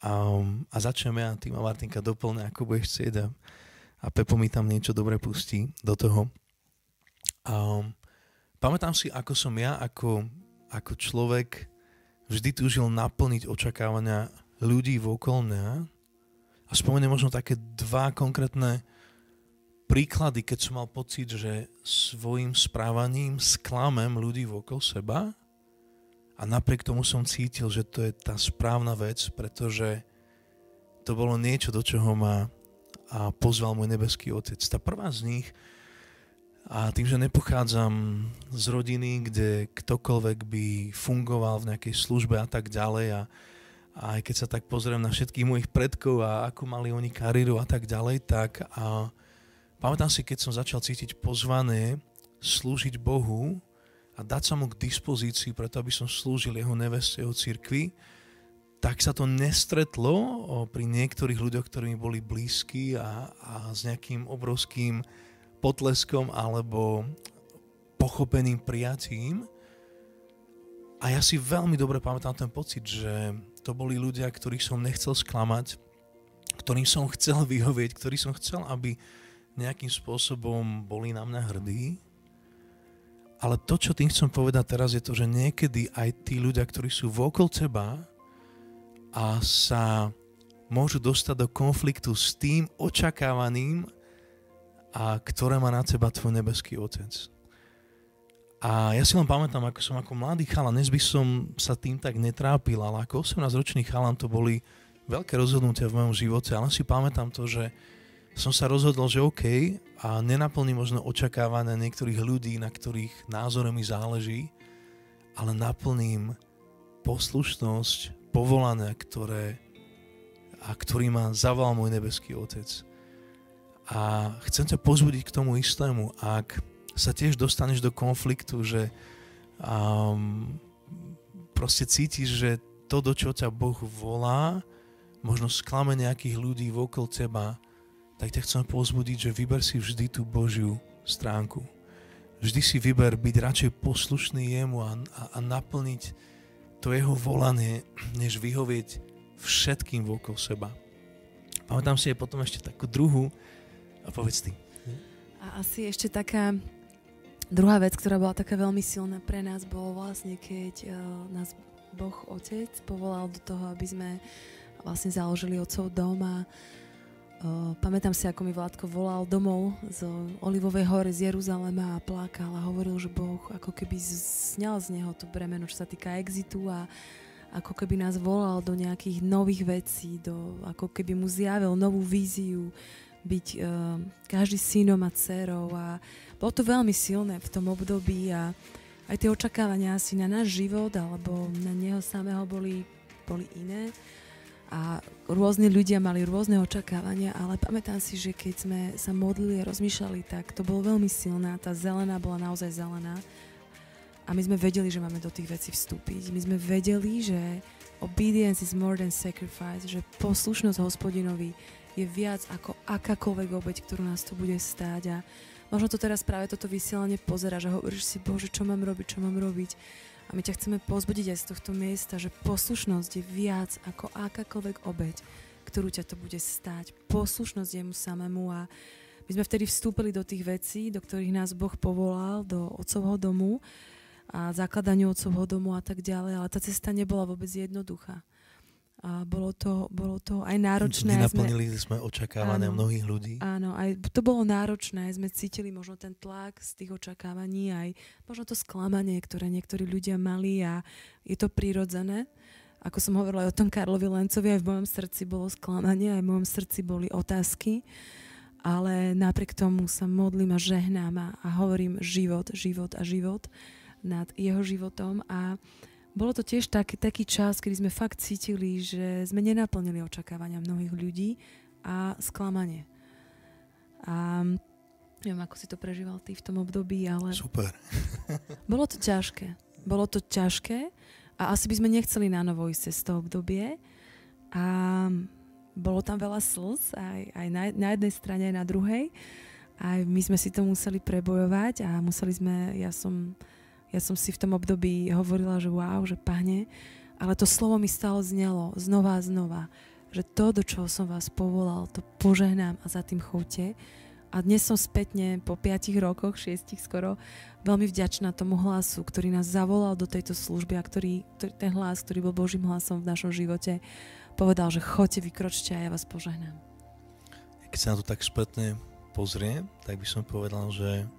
Um, a začneme a tým Martinka doplňa, ako budeš chcieť a, a Pepo mi tam niečo dobre pustí do toho. Um, pamätám si, ako som ja, ako, ako človek vždy túžil naplniť očakávania ľudí vokol mňa a spomeniem možno také dva konkrétne príklady, keď som mal pocit, že svojim správaním sklamem ľudí okolo seba a napriek tomu som cítil, že to je tá správna vec, pretože to bolo niečo, do čoho ma a pozval môj nebeský otec. Tá prvá z nich, a tým, že nepochádzam z rodiny, kde ktokoľvek by fungoval v nejakej službe a tak ďalej a, a aj keď sa tak pozriem na všetkých mojich predkov a ako mali oni kariéru a tak ďalej, tak a Pamätám si, keď som začal cítiť pozvané slúžiť Bohu a dať sa mu k dispozícii, preto aby som slúžil jeho neveste, jeho cirkvi, tak sa to nestretlo pri niektorých ľuďoch, ktorí mi boli blízki a, a s nejakým obrovským potleskom alebo pochopeným prijatím. A ja si veľmi dobre pamätám ten pocit, že to boli ľudia, ktorých som nechcel sklamať, ktorým som chcel vyhovieť, ktorý som chcel, aby nejakým spôsobom boli na mňa hrdí. Ale to, čo tým chcem povedať teraz, je to, že niekedy aj tí ľudia, ktorí sú vokol teba a sa môžu dostať do konfliktu s tým očakávaným, a ktoré má na teba tvoj nebeský otec. A ja si len pamätám, ako som ako mladý chalan, dnes by som sa tým tak netrápil, ale ako 18-ročný chalan to boli veľké rozhodnutia v mojom živote, ale si pamätám to, že som sa rozhodol, že OK a nenaplní možno očakávania niektorých ľudí, na ktorých názore mi záleží, ale naplním poslušnosť, povolania, ktoré, a ktorý ma zaval môj nebeský Otec. A chcem ťa pozbudiť k tomu istému, ak sa tiež dostaneš do konfliktu, že um, proste cítiš, že to, do čo ťa Boh volá, možno sklame nejakých ľudí vokol teba, tak ťa chcem pozbudiť, že vyber si vždy tú Božiu stránku. Vždy si vyber byť radšej poslušný jemu a, a, a naplniť to jeho volanie, než vyhovieť všetkým vokol seba. Pamätám si aj potom ešte takú druhú a povedz ty. A asi ešte taká druhá vec, ktorá bola taká veľmi silná pre nás, bolo vlastne, keď uh, nás Boh Otec povolal do toho, aby sme vlastne založili Otcov dom a uh, pamätám si, ako mi Vládko volal domov z Olivovej hory z Jeruzalema a plakal a hovoril, že Boh ako keby sňal z neho to bremeno, čo sa týka exitu a ako keby nás volal do nejakých nových vecí, do, ako keby mu zjavil novú víziu, byť uh, každý synom a dcerou a bolo to veľmi silné v tom období a aj tie očakávania asi na náš život alebo na neho samého boli, boli iné a rôzne ľudia mali rôzne očakávania, ale pamätám si, že keď sme sa modlili a rozmýšľali, tak to bolo veľmi silná, tá zelená bola naozaj zelená a my sme vedeli, že máme do tých vecí vstúpiť. My sme vedeli, že obedience is more than sacrifice, že poslušnosť hospodinovi je viac ako akákoľvek obeď, ktorú nás to bude stáť a možno to teraz práve toto vysielanie pozera, že hovoríš si, Bože, čo mám robiť, čo mám robiť a my ťa chceme pozbudiť aj z tohto miesta, že poslušnosť je viac ako akákoľvek obeď, ktorú ťa to bude stáť. Poslušnosť jemu samému a my sme vtedy vstúpili do tých vecí, do ktorých nás Boh povolal, do otcovho domu a zakladaniu otcovho domu a tak ďalej, ale tá cesta nebola vôbec jednoduchá. A bolo to, bolo to aj náročné. Nenaplnili sme, sme očakávania áno, mnohých ľudí. Áno, aj to bolo náročné. Sme cítili možno ten tlak z tých očakávaní, aj možno to sklamanie, ktoré niektorí ľudia mali a je to prirodzené. Ako som hovorila aj o tom Karlovi Lencovi, aj v mojom srdci bolo sklamanie, aj v mojom srdci boli otázky. ale napriek tomu sa modlím a žehnám a, a hovorím život, život a život nad jeho životom a bolo to tiež taký, taký čas, kedy sme fakt cítili, že sme nenaplnili očakávania mnohých ľudí a sklamanie. A neviem, ako si to prežíval ty v tom období, ale... Super. bolo to ťažké. Bolo to ťažké a asi by sme nechceli na novo ísť cez to obdobie. A bolo tam veľa slz, aj, aj na, na jednej strane, aj na druhej. Aj my sme si to museli prebojovať a museli sme, ja som ja som si v tom období hovorila, že wow, že pane, ale to slovo mi stále znelo znova a znova, že to, do čoho som vás povolal, to požehnám a za tým choďte. A dnes som spätne, po 5 rokoch, 6 skoro, veľmi vďačná tomu hlasu, ktorý nás zavolal do tejto služby a ktorý, ktorý, ten hlas, ktorý bol Božím hlasom v našom živote, povedal, že choďte, vykročte a ja vás požehnám. Keď sa na to tak spätne pozrie, tak by som povedal, že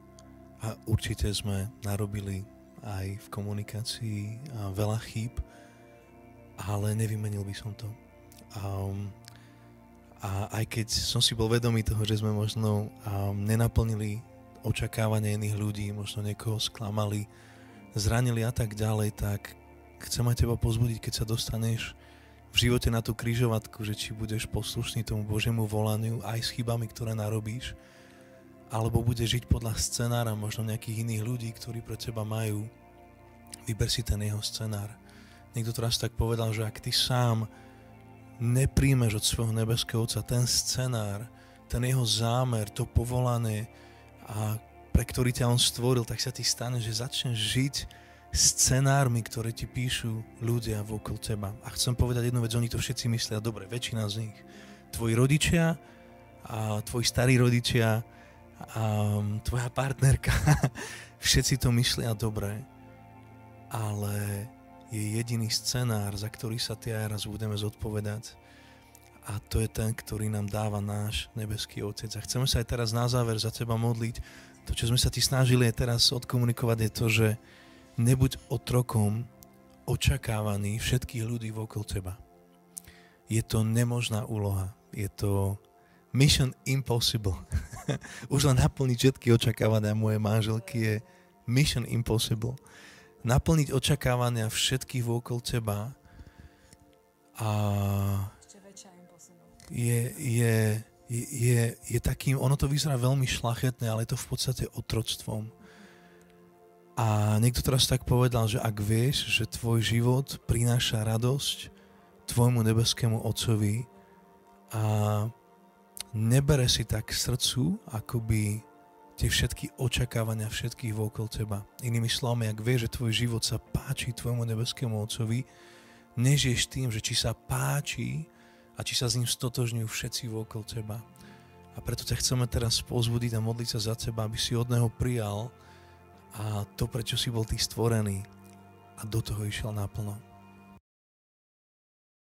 a určite sme narobili aj v komunikácii a veľa chýb, ale nevymenil by som to. A, a aj keď som si bol vedomý toho, že sme možno um, nenaplnili očakávania iných ľudí, možno niekoho sklamali, zranili a tak ďalej, tak chcem aj teba pozbudiť, keď sa dostaneš v živote na tú kryžovatku, že či budeš poslušný tomu Božiemu volaniu aj s chybami, ktoré narobíš, alebo bude žiť podľa scenára možno nejakých iných ľudí, ktorí pre teba majú. Vyber si ten jeho scenár. Niekto teraz tak povedal, že ak ty sám nepríjmeš od svojho nebeského Otca ten scenár, ten jeho zámer, to povolanie, a pre ktorý ťa on stvoril, tak sa ti stane, že začneš žiť scenármi, ktoré ti píšu ľudia vokol teba. A chcem povedať jednu vec, oni to všetci myslia dobre, väčšina z nich. Tvoji rodičia, a tvoji starí rodičia, um, tvoja partnerka, všetci to myslia dobre, ale je jediný scenár, za ktorý sa ty aj raz budeme zodpovedať a to je ten, ktorý nám dáva náš nebeský Otec. A chceme sa aj teraz na záver za teba modliť. To, čo sme sa ti snažili aj teraz odkomunikovať, je to, že nebuď otrokom očakávaný všetkých ľudí okolo teba. Je to nemožná úloha. Je to mission impossible. Už len naplniť všetky očakávania mojej manželky je mission impossible. Naplniť očakávania všetkých okolo teba a je, je, je, je takým, ono to vyzerá veľmi šlachetné, ale je to v podstate otroctvom. A niekto teraz tak povedal, že ak vieš, že tvoj život prináša radosť tvojmu nebeskému Otcovi a nebere si tak k srdcu, akoby tie všetky očakávania všetkých vokol teba. Inými slovami, ak vieš, že tvoj život sa páči tvojmu nebeskému Otcovi, nežiješ tým, že či sa páči a či sa s ním stotožňujú všetci vokol teba. A preto ťa chceme teraz pozbudiť a modliť sa za teba, aby si od Neho prijal a to, prečo si bol ty stvorený a do toho išiel naplno.